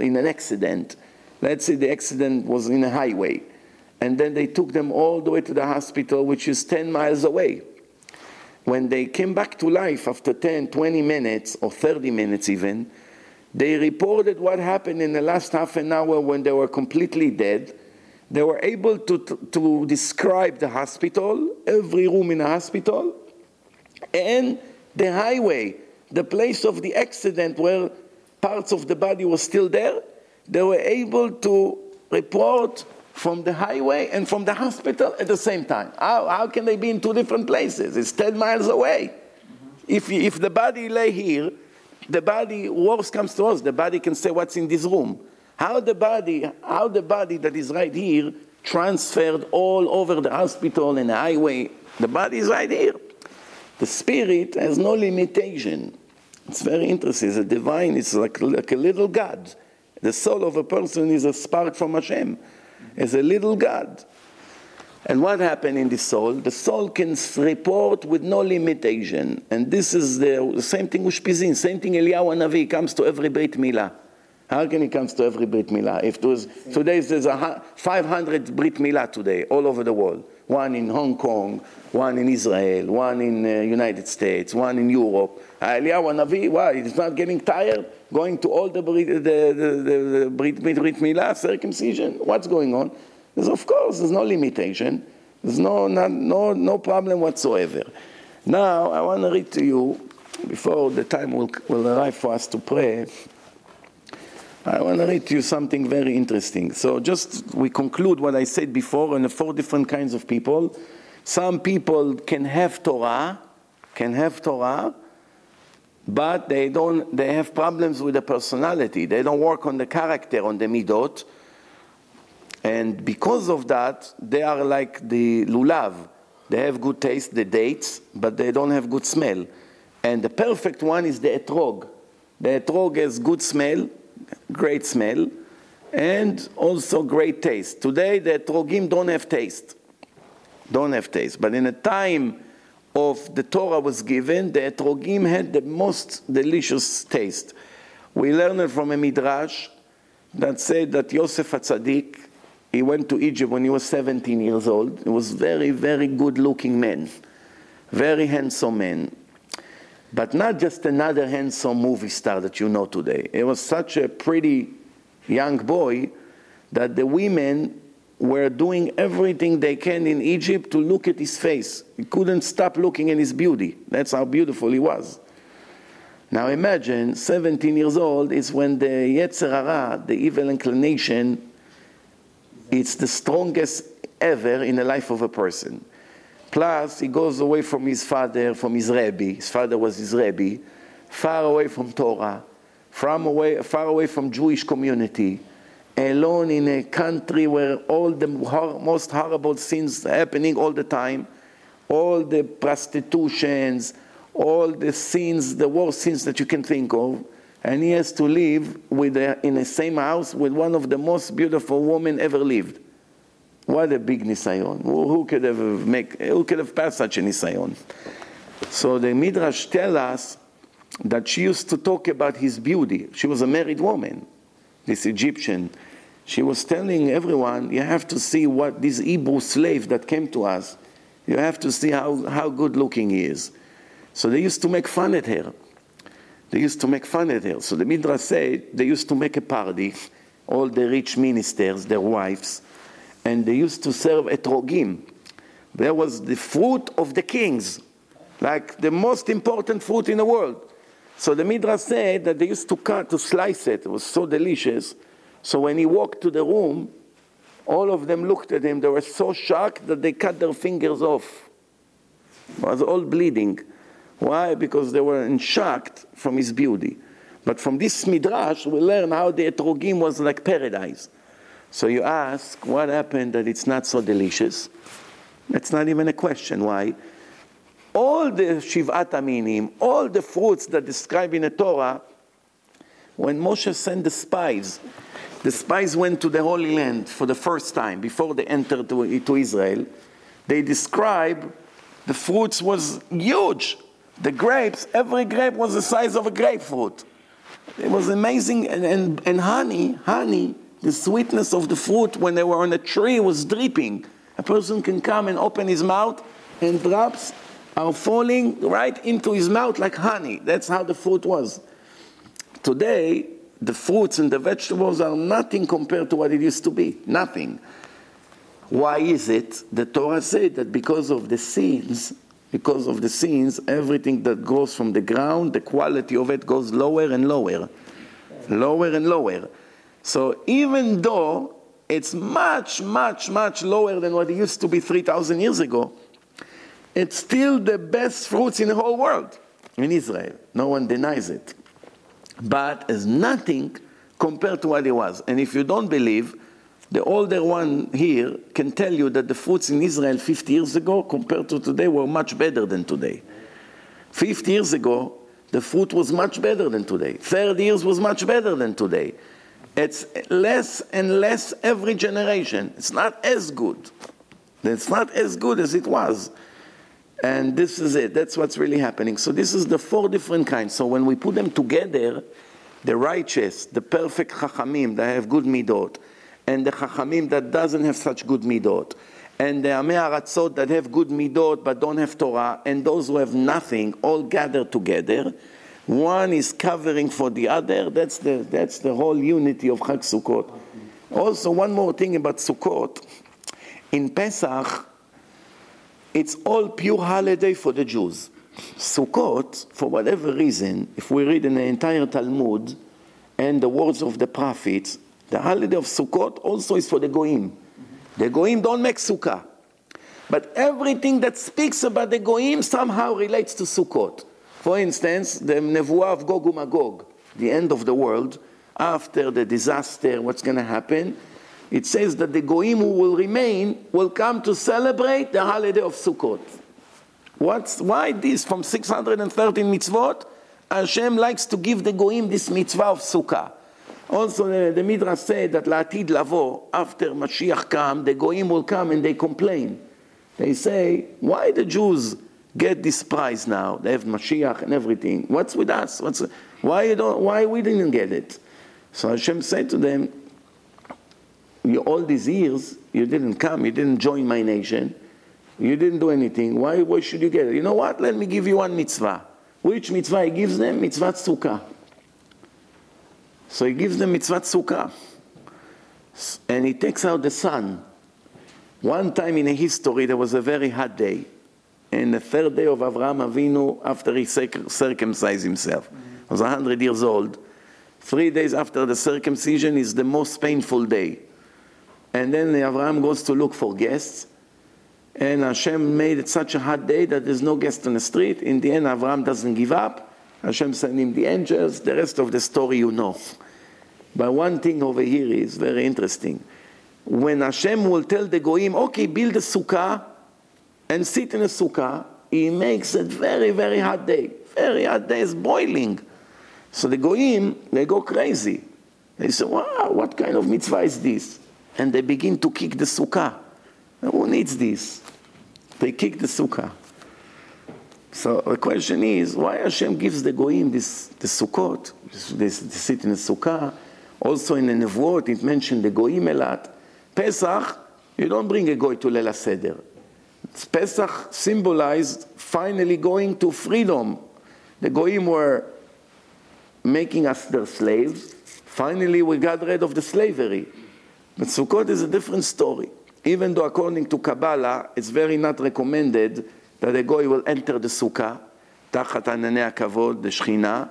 A: in an accident. Let's say the accident was in a highway. And then they took them all the way to the hospital, which is 10 miles away. When they came back to life after 10, 20 minutes, or 30 minutes even, they reported what happened in the last half an hour when they were completely dead. They were able to, to, describe the hospital, every room in the hospital, and the highway, the place of the accident where parts of the body were still there. They were able to report from the highway and from the hospital at the same time. How, how can they be in two different places? It's 10 miles away. Mm-hmm. If, if the body lay here, the body, worse comes to us, the body can say what's in this room. How the body, how the body that is right here transferred all over the hospital and the highway, the body is right here. The spirit has no limitation. It's very interesting. It's a divine, it's like, like a little God. The soul of a person is a spark from Hashem. It's a little God. And what happened in the soul? The soul can report with no limitation. And this is the same thing with Shpizin, same thing Eliyahu Navi comes to every Brit Milah. How can he come to every Brit Milah? If today there's a 500 Brit Milah today, all over the world. One in Hong Kong, one in Israel, one in the uh, United States, one in Europe. Eliyahu Navi, why? He's not getting tired going to all the Brit, the, the, the Brit, Brit Milah circumcision? What's going on? There's, of course, there's no limitation. There's no, not, no, no problem whatsoever. Now, I want to read to you, before the time will, will arrive for us to pray, I want to read to you something very interesting. So, just we conclude what I said before on the four different kinds of people. Some people can have Torah, can have Torah, but they don't. They have problems with the personality. They don't work on the character, on the midot. And because of that, they are like the lulav. They have good taste, the dates, but they don't have good smell. And the perfect one is the etrog. The etrog has good smell, great smell, and also great taste. Today, the etrogim don't have taste. Don't have taste. But in a time of the Torah was given, the etrogim had the most delicious taste. We learned from a midrash that said that Yosef HaTzadik he went to Egypt when he was 17 years old. He was very, very good looking man, very handsome man. But not just another handsome movie star that you know today. He was such a pretty young boy that the women were doing everything they can in Egypt to look at his face. He couldn't stop looking at his beauty. That's how beautiful he was. Now imagine, 17 years old is when the Yetzer Hara, the evil inclination, it's the strongest ever in the life of a person. Plus, he goes away from his father, from his Rebbe. His father was his Rebbe, far away from Torah, from away, far away from Jewish community, alone in a country where all the most horrible sins happening all the time, all the prostitutions, all the sins, the worst sins that you can think of. And he has to live with a, in the same house with one of the most beautiful women ever lived. What a big nisayon! Who, could have make? Who could have passed such a nisayon? So the midrash tell us that she used to talk about his beauty. She was a married woman, this Egyptian, She was telling everyone, you have to see what this Hebrew slave that came to us, you have to see how, how good looking he is. So they used to make fun at her. They used to make fun at her. So the Midrash said they used to make a party, all the rich ministers, their wives, and they used to serve etrogim. There was the fruit of the kings, like the most important fruit in the world. So the Midrash said that they used to cut, to slice it. It was so delicious. So when he walked to the room, all of them looked at him. They were so shocked that they cut their fingers off. It was all bleeding. Why? Because they were in shock from his beauty. But from this midrash, we learn how the etrogim was like paradise. So you ask, what happened that it's not so delicious? It's not even a question. Why? All the shivat haminim, all the fruits that describe in the Torah, when Moshe sent the spies, the spies went to the Holy Land for the first time before they entered to, to Israel. They describe the fruits was huge. The grapes, every grape was the size of a grapefruit. It was amazing. And, and, and honey, honey, the sweetness of the fruit when they were on a tree was dripping. A person can come and open his mouth and drops are falling right into his mouth like honey. That's how the fruit was. Today, the fruits and the vegetables are nothing compared to what it used to be. Nothing. Why is it? The Torah said that because of the sins, because of the sins, everything that grows from the ground, the quality of it goes lower and lower, lower and lower. So even though it's much, much, much lower than what it used to be 3,000 years ago, it's still the best fruits in the whole world in Israel. No one denies it. But it's nothing compared to what it was. And if you don't believe, the older one here can tell you that the fruits in Israel 50 years ago compared to today were much better than today. 50 years ago, the fruit was much better than today. 30 years was much better than today. It's less and less every generation. It's not as good. It's not as good as it was. And this is it. That's what's really happening. So this is the four different kinds. So when we put them together, the righteous, the perfect chachamim that have good midot, and the chachamim that doesn't have such good midot, and the amei aratzot that have good midot but don't have Torah, and those who have nothing, all gather together. One is covering for the other. That's the, that's the whole unity of Chag Sukkot. Also, one more thing about Sukkot. In Pesach, it's all pure holiday for the Jews. Sukkot, for whatever reason, if we read in the entire Talmud and the words of the prophets, the holiday of Sukkot also is for the Goim. The Goim don't make Sukkah. But everything that speaks about the Goim somehow relates to Sukkot. For instance, the Nevuah of Gog Magog, the end of the world, after the disaster, what's going to happen? It says that the Goim who will remain will come to celebrate the holiday of Sukkot. What's, why this? From 613 mitzvot, Hashem likes to give the Goim this mitzvah of Sukkah. Also, the, the Midrash said that La'atid Lavo, after Mashiach come, the Goim will come and they complain. They say, why the Jews get this prize now? They have Mashiach and everything. What's with us? What's, why, you don't, why we didn't get it? So Hashem said to them, you, all these years, you didn't come, you didn't join my nation, you didn't do anything. Why, why should you get it? You know what? Let me give you one mitzvah. Which mitzvah he gives them? Mitzvah sukkah. So he gives them mitzvah sukkah. And he takes out the sun. One time in history, there was a very hot day. And the third day of Avraham Avinu, after he circumcised himself, he was 100 years old. Three days after the circumcision is the most painful day. And then Abraham goes to look for guests. And Hashem made it such a hot day that there's no guest on the street. In the end, Abraham doesn't give up. Hashem sent him the angels. The rest of the story you know. But one thing over here is very interesting. When Hashem will tell the Goyim, okay, build a sukkah and sit in a sukkah, he makes it very, very hot day. Very hot day is boiling. So the Goyim, they go crazy. They say, wow, what kind of mitzvah is this? and they begin to kick the sukkah. Who needs this? They kick the sukkah. So the question is, why Hashem gives the goyim this, the sukkot, this, this, sit in the sukkah? Also in the Nevuot, it mentioned the Goyim a lot. Pesach, you don't bring a Goy to Leil Seder. Pesach symbolized finally going to freedom. The Goyim were making us their slaves. Finally, we got rid of the slavery. But Sukkot is a different story. Even though according to Kabbalah, it's very not recommended that a Goy will enter the Sukkah, תחת ענני הכבוד, the Shechina.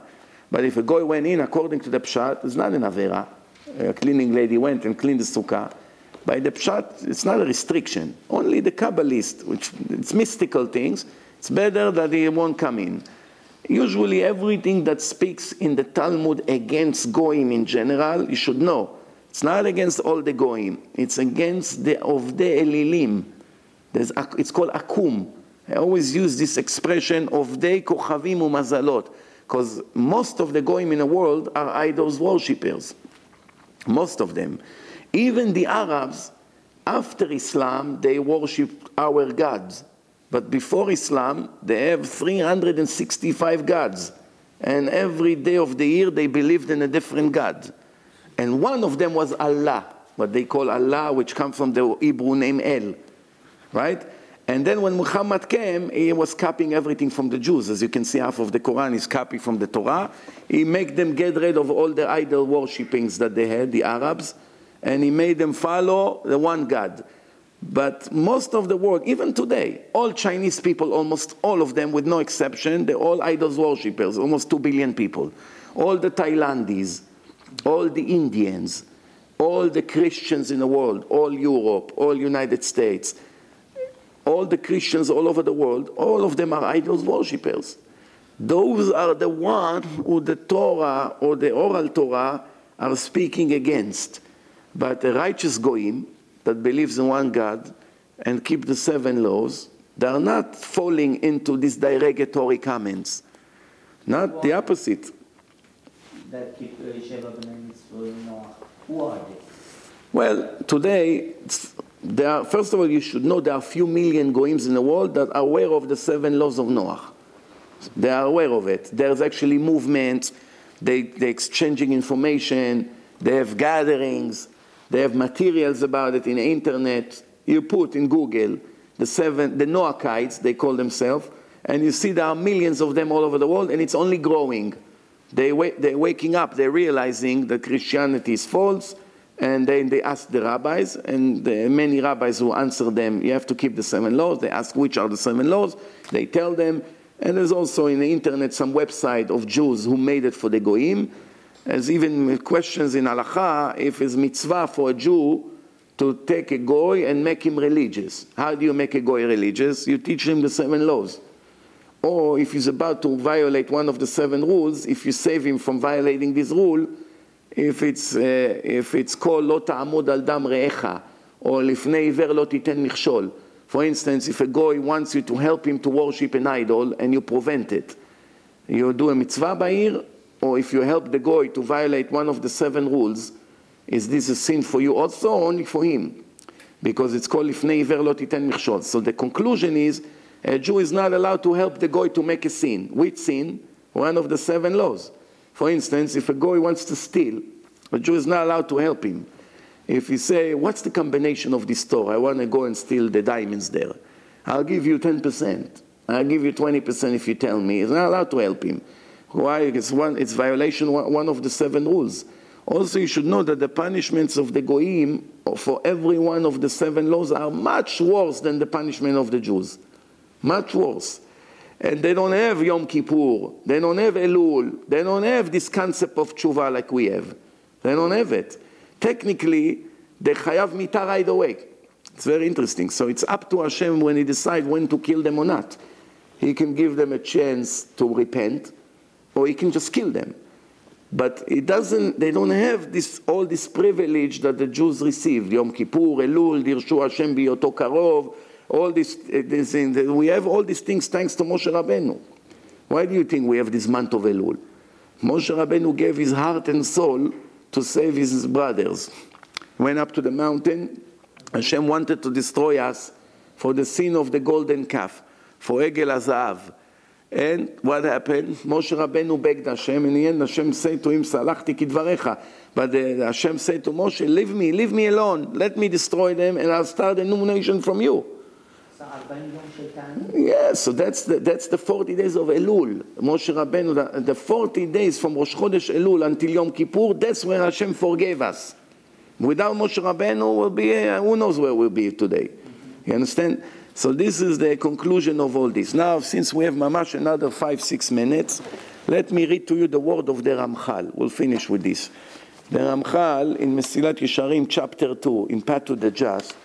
A: But if a Goy went in according to the Pshat, it's not an Avera. A cleaning lady went and cleaned the Sukkah. By the Pshat, it's not a restriction. Only the Kabbalist, which it's mystical things, it's better that he won't come in. Usually everything that speaks in the Talmud against Goyim in general, you should know. It's not against all the Goyim. It's against the of the Elilim. There's, it's called Akum. I always use this expression of the Kochavim Umazalot because most of the Goyim in the world are idols worshippers. Most of them. Even the Arabs, after Islam, they worship our gods. But before Islam, they have 365 gods. And every day of the year, they believed in a different God. And one of them was Allah, what they call Allah, which comes from the Hebrew name El. Right? And then when Muhammad came, he was copying everything from the Jews. As you can see, half of the Quran is copied from the Torah. He made them get rid of all the idol worshippings that they had, the Arabs, and he made them follow the one God. But most of the world, even today, all Chinese people, almost all of them, with no exception, they're all idols worshippers, almost 2 billion people. All the Thailandese, all the Indians, all the Christians in the world, all Europe, all United States, all the Christians all over the world, all of them are idols worshippers. Those are the ones who the Torah or the oral Torah are speaking against. But the righteous goyim that believes in one God and keep the seven laws, they are not falling into these derogatory comments. Not the opposite.
C: That keep Sheva B'nai Mitzvah, Noach. Who are they?
A: Well, today, there are, first of all, you should know there are a few million goyims in the world that are aware of the seven laws of Noah. They are aware of it. There's actually movements, they, they're exchanging information, they have gatherings, they have materials about it in the internet. You put in Google the seven, the Noachites, they call themselves, and you see there are millions of them all over the world, and it's only growing. They wa- they're waking up, they're realizing that Christianity is false, and then they ask the rabbis, and the many rabbis who answer them, you have to keep the seven laws. They ask which are the seven laws. They tell them, and there's also in the internet some website of Jews who made it for the goyim. There's even questions in halacha if it's mitzvah for a Jew to take a goy and make him religious. How do you make a goy religious? You teach him the seven laws. Or if he's about to violate one of the seven rules, if you save him from violating this rule, if it's, uh, if it's called לא תעמוד על דם רעך, or לפני עיוור לא תיתן מכשול. For instance, if a guy wants you to help him to worship an idol and you prevent it, you do a mitzvah ba'ir, or if you help the goy to violate one of the seven rules, is this a sin for you also or only for him? Because it's called Lifnei Iver Lo Titen So the conclusion is a Jew is not allowed to help the goy to make a sin. Which sin? One of the seven laws. For instance, if a goy wants to steal, a Jew is not allowed to help him. If you say, What's the combination of this store? I want to go and steal the diamonds there. I'll give you 10%. I'll give you 20% if you tell me. He's not allowed to help him. Why? It's, one, it's violation one of the seven rules. Also, you should know that the punishments of the goyim for every one of the seven laws are much worse than the punishment of the Jews. Much worse. And they don't have Yom Kippur. They don't have Elul. They don't have this concept of tshuva like we have. They don't have it. Technically, they chayav mitar right away. It's very interesting. So it's up to Hashem when He decides when to kill them or not. He can give them a chance to repent, or He can just kill them. But it doesn't, they don't have this, all this privilege that the Jews received. Yom Kippur, Elul, Dirshu Hashem biyoto karov, all these, eh, these things. We have all these things thanks to Moshe Rabbeinu. Why do you think we have this month of Elul? Moshe Rabbeinu gave his heart and soul to save his brothers. Went up to the mountain. Hashem wanted to destroy us for the sin of the golden calf, for Egel HaZahav. And what happened? Moshe Rabbeinu begged Hashem, and in the end Hashem said to him, Salachti kidvarecha. But uh, Hashem said to Moshe, leave me, leave me alone, let me destroy them, and I'll start a new nation from you. Yeah, so that's the, that's the 40 days of Elul. Moshe Rabbeinu, the, the 40 days from Rosh Chodesh Elul until Yom Kippur, that's where Hashem forgave us. Without Moshe Rabbeinu, we'll be, uh, who knows where we'll be today. You understand? So this is the conclusion of all this. Now, since we have mamash another five, six minutes, let me read to you the word of the Ramchal. We'll finish with this. The Ramchal in Mesilat Yesharim, chapter 2, in Path to the Just,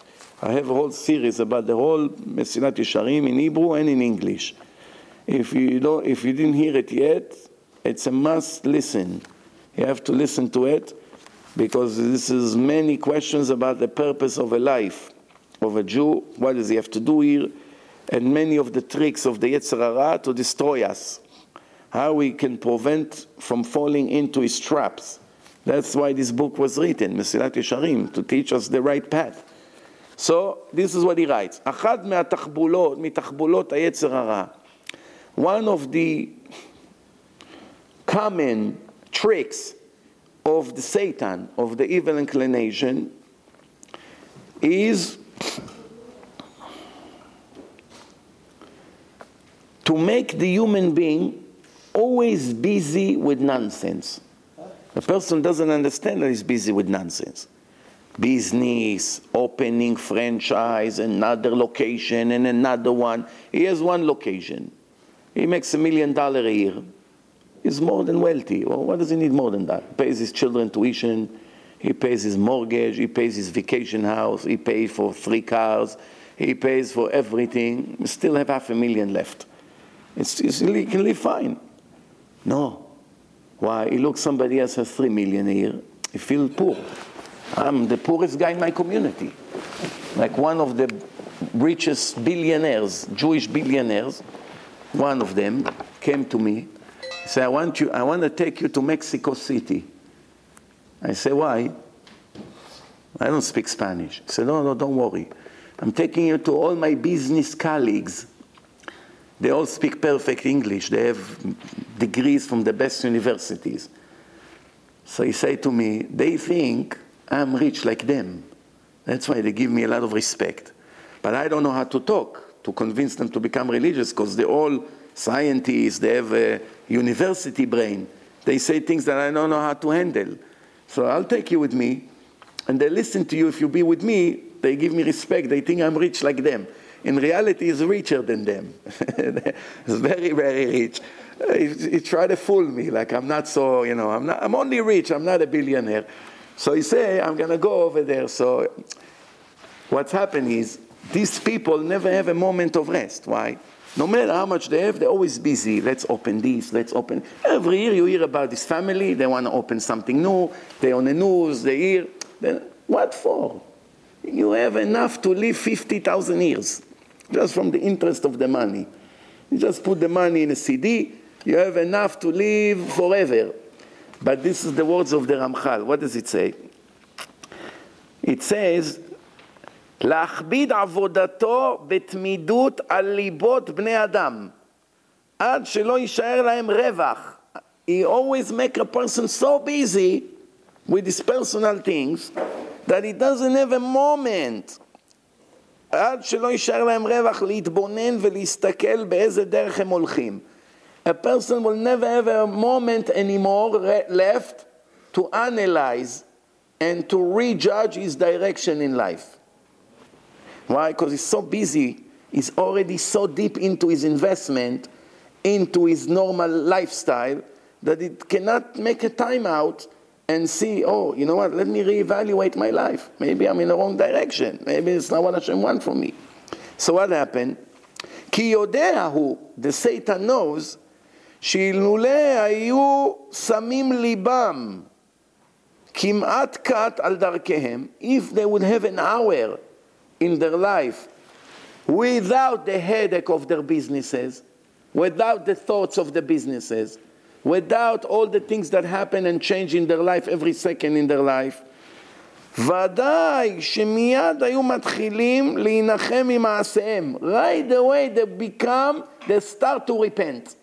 A: I have a whole series about the whole Mesilat Yesharim in Hebrew and in English. If you, don't, if you didn't hear it yet, it's a must listen. You have to listen to it because this is many questions about the purpose of a life of a Jew. What does he have to do here? And many of the tricks of the Yetzer Hara to destroy us. How we can prevent from falling into his traps. That's why this book was written, Mesilat Yesharim, to teach us the right path. So this is what he writes. אחת מהתחבולות, מתחבולות היצר הרע. One of the common tricks of the Satan, of the evil inclination, is to make the human being always busy with nonsense. The person doesn't understand that he's busy with nonsense. Business, opening franchise, another location, and another one. He has one location. He makes a million dollar a year. He's more than wealthy. Well, what does he need more than that? Pays his children tuition. He pays his mortgage. He pays his vacation house. He pays for three cars. He pays for everything. Still have half a million left. It's, it's, he can live fine. No. Why? He looks somebody else has three million a year. He feels poor. I'm the poorest guy in my community. Like one of the richest billionaires, Jewish billionaires, one of them came to me. Said, I want you, I want to take you to Mexico City. I say, why? I don't speak Spanish. He said, no, no, don't worry. I'm taking you to all my business colleagues. They all speak perfect English. They have degrees from the best universities. So he said to me, they think I'm rich like them. That's why they give me a lot of respect. But I don't know how to talk to convince them to become religious because they're all scientists, they have a university brain. They say things that I don't know how to handle. So I'll take you with me, and they listen to you. If you be with me, they give me respect. They think I'm rich like them. In reality, he's richer than them. he's very, very rich. He, he tried to fool me, like I'm not so, you know, I'm, not, I'm only rich, I'm not a billionaire. So he say, I'm going to go over there. So what's happened is, these people never have a moment of rest. Why? No matter how much they have, they're always busy. Let's open this, let's open. Every year you hear about this family, they want to open something new, they're on the news, they hear. Then, what for? You have enough to live 50,000 years, just from the interest of the money. You just put the money in a CD, you have enough to live forever. But this is the words of the Ramchal. What does it say? It says, להכביד עבודתו בתמידות על ליבות בני אדם, עד שלא יישאר להם רווח. He always make a person so busy with his personal things, that he doesn't have a moment. עד שלא יישאר להם רווח להתבונן ולהסתכל באיזה דרך הם הולכים. A person will never have a moment anymore left to analyze and to rejudge his direction in life. Why? Because he's so busy, he's already so deep into his investment, into his normal lifestyle, that it cannot make a time out and see, oh, you know what, let me reevaluate my life. Maybe I'm in the wrong direction. Maybe it's not what Hashem wants from me. So what happened? כי יודע הוא, the Satan knows, שאילולא היו שמים ליבם כמעט קט על דרכיהם, if they would have an hour in their life without the headache of their businesses, without the thoughts of the businesses, without all the things that happen and change in their life every second in their life, ודאי שמיד היו מתחילים להנחם ממעשיהם. Right away they become, they start to repent.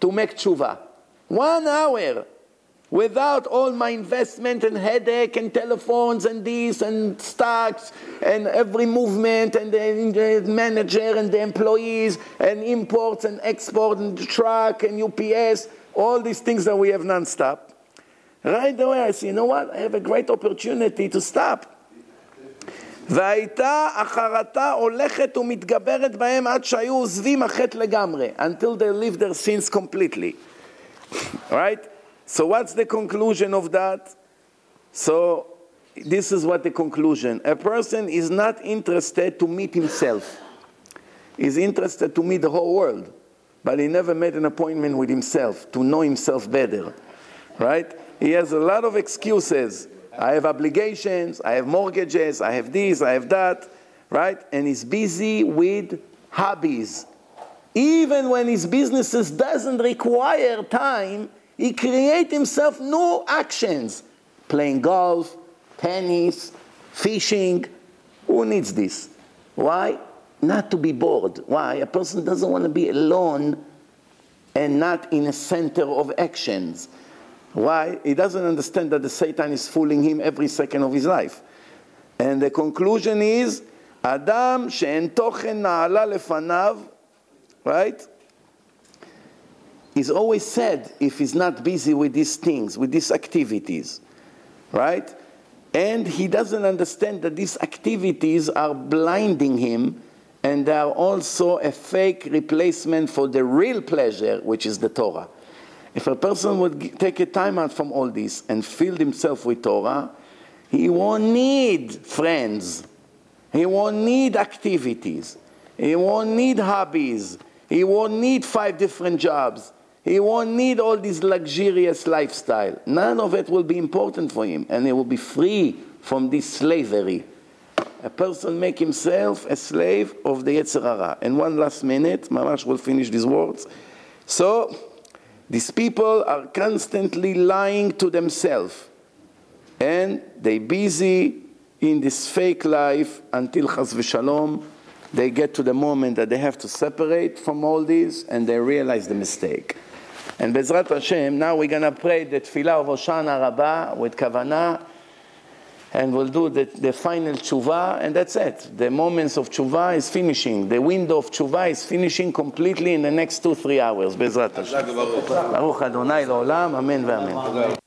A: to make tshuva. One hour without all my investment and headache and telephones and this and stocks and every movement and the manager and the employees and imports and export and truck and UPS, all these things that we have non-stop. Right away I say, you know what? I have a great opportunity to stop. והייתה החרטה הולכת ומתגברת בהם עד שהיו עוזבים החטא לגמרי, until they leave their sins completely. right? So what's the conclusion of that? So this is what the conclusion. A person is not interested to meet himself. He's interested to meet the whole world, but he never made an appointment with himself to know himself better. Right? He has a lot of excuses. I have obligations, I have mortgages, I have this, I have that, right? And he's busy with hobbies. Even when his businesses doesn't require time, he create himself new actions playing golf, tennis, fishing. Who needs this? Why? Not to be bored. Why? A person doesn't want to be alone and not in a center of actions. Why? He doesn't understand that the Satan is fooling him every second of his life. And the conclusion is, Adam she'en tochen na'ala lefanav, right? He's always sad if he's not busy with these things, with these activities, right? And he doesn't understand that these activities are blinding him and they are also a fake replacement for the real pleasure, which is the Torah. If a person would take a time out from all this and fill himself with Torah, he won't need friends. He won't need activities. He won't need hobbies. He won't need five different jobs. He won't need all this luxurious lifestyle. None of it will be important for him, and he will be free from this slavery. A person make himself a slave of the Yetzer Hara. And one last minute, Mamash will finish these words. So, these people are constantly lying to themselves, and they busy in this fake life until Chas v'Shalom, they get to the moment that they have to separate from all this, and they realize the mistake. And Bezrat Hashem, now we're going to pray the Tefillah of Hoshana Rabbah with Kavanah, and we'll do the, the final tshuva, and that's it. The moments of tshuva is finishing. The window of tshuva is finishing completely in the next two, three hours, Bezrat Hashem. Baruch Adonai Amen ve'amen.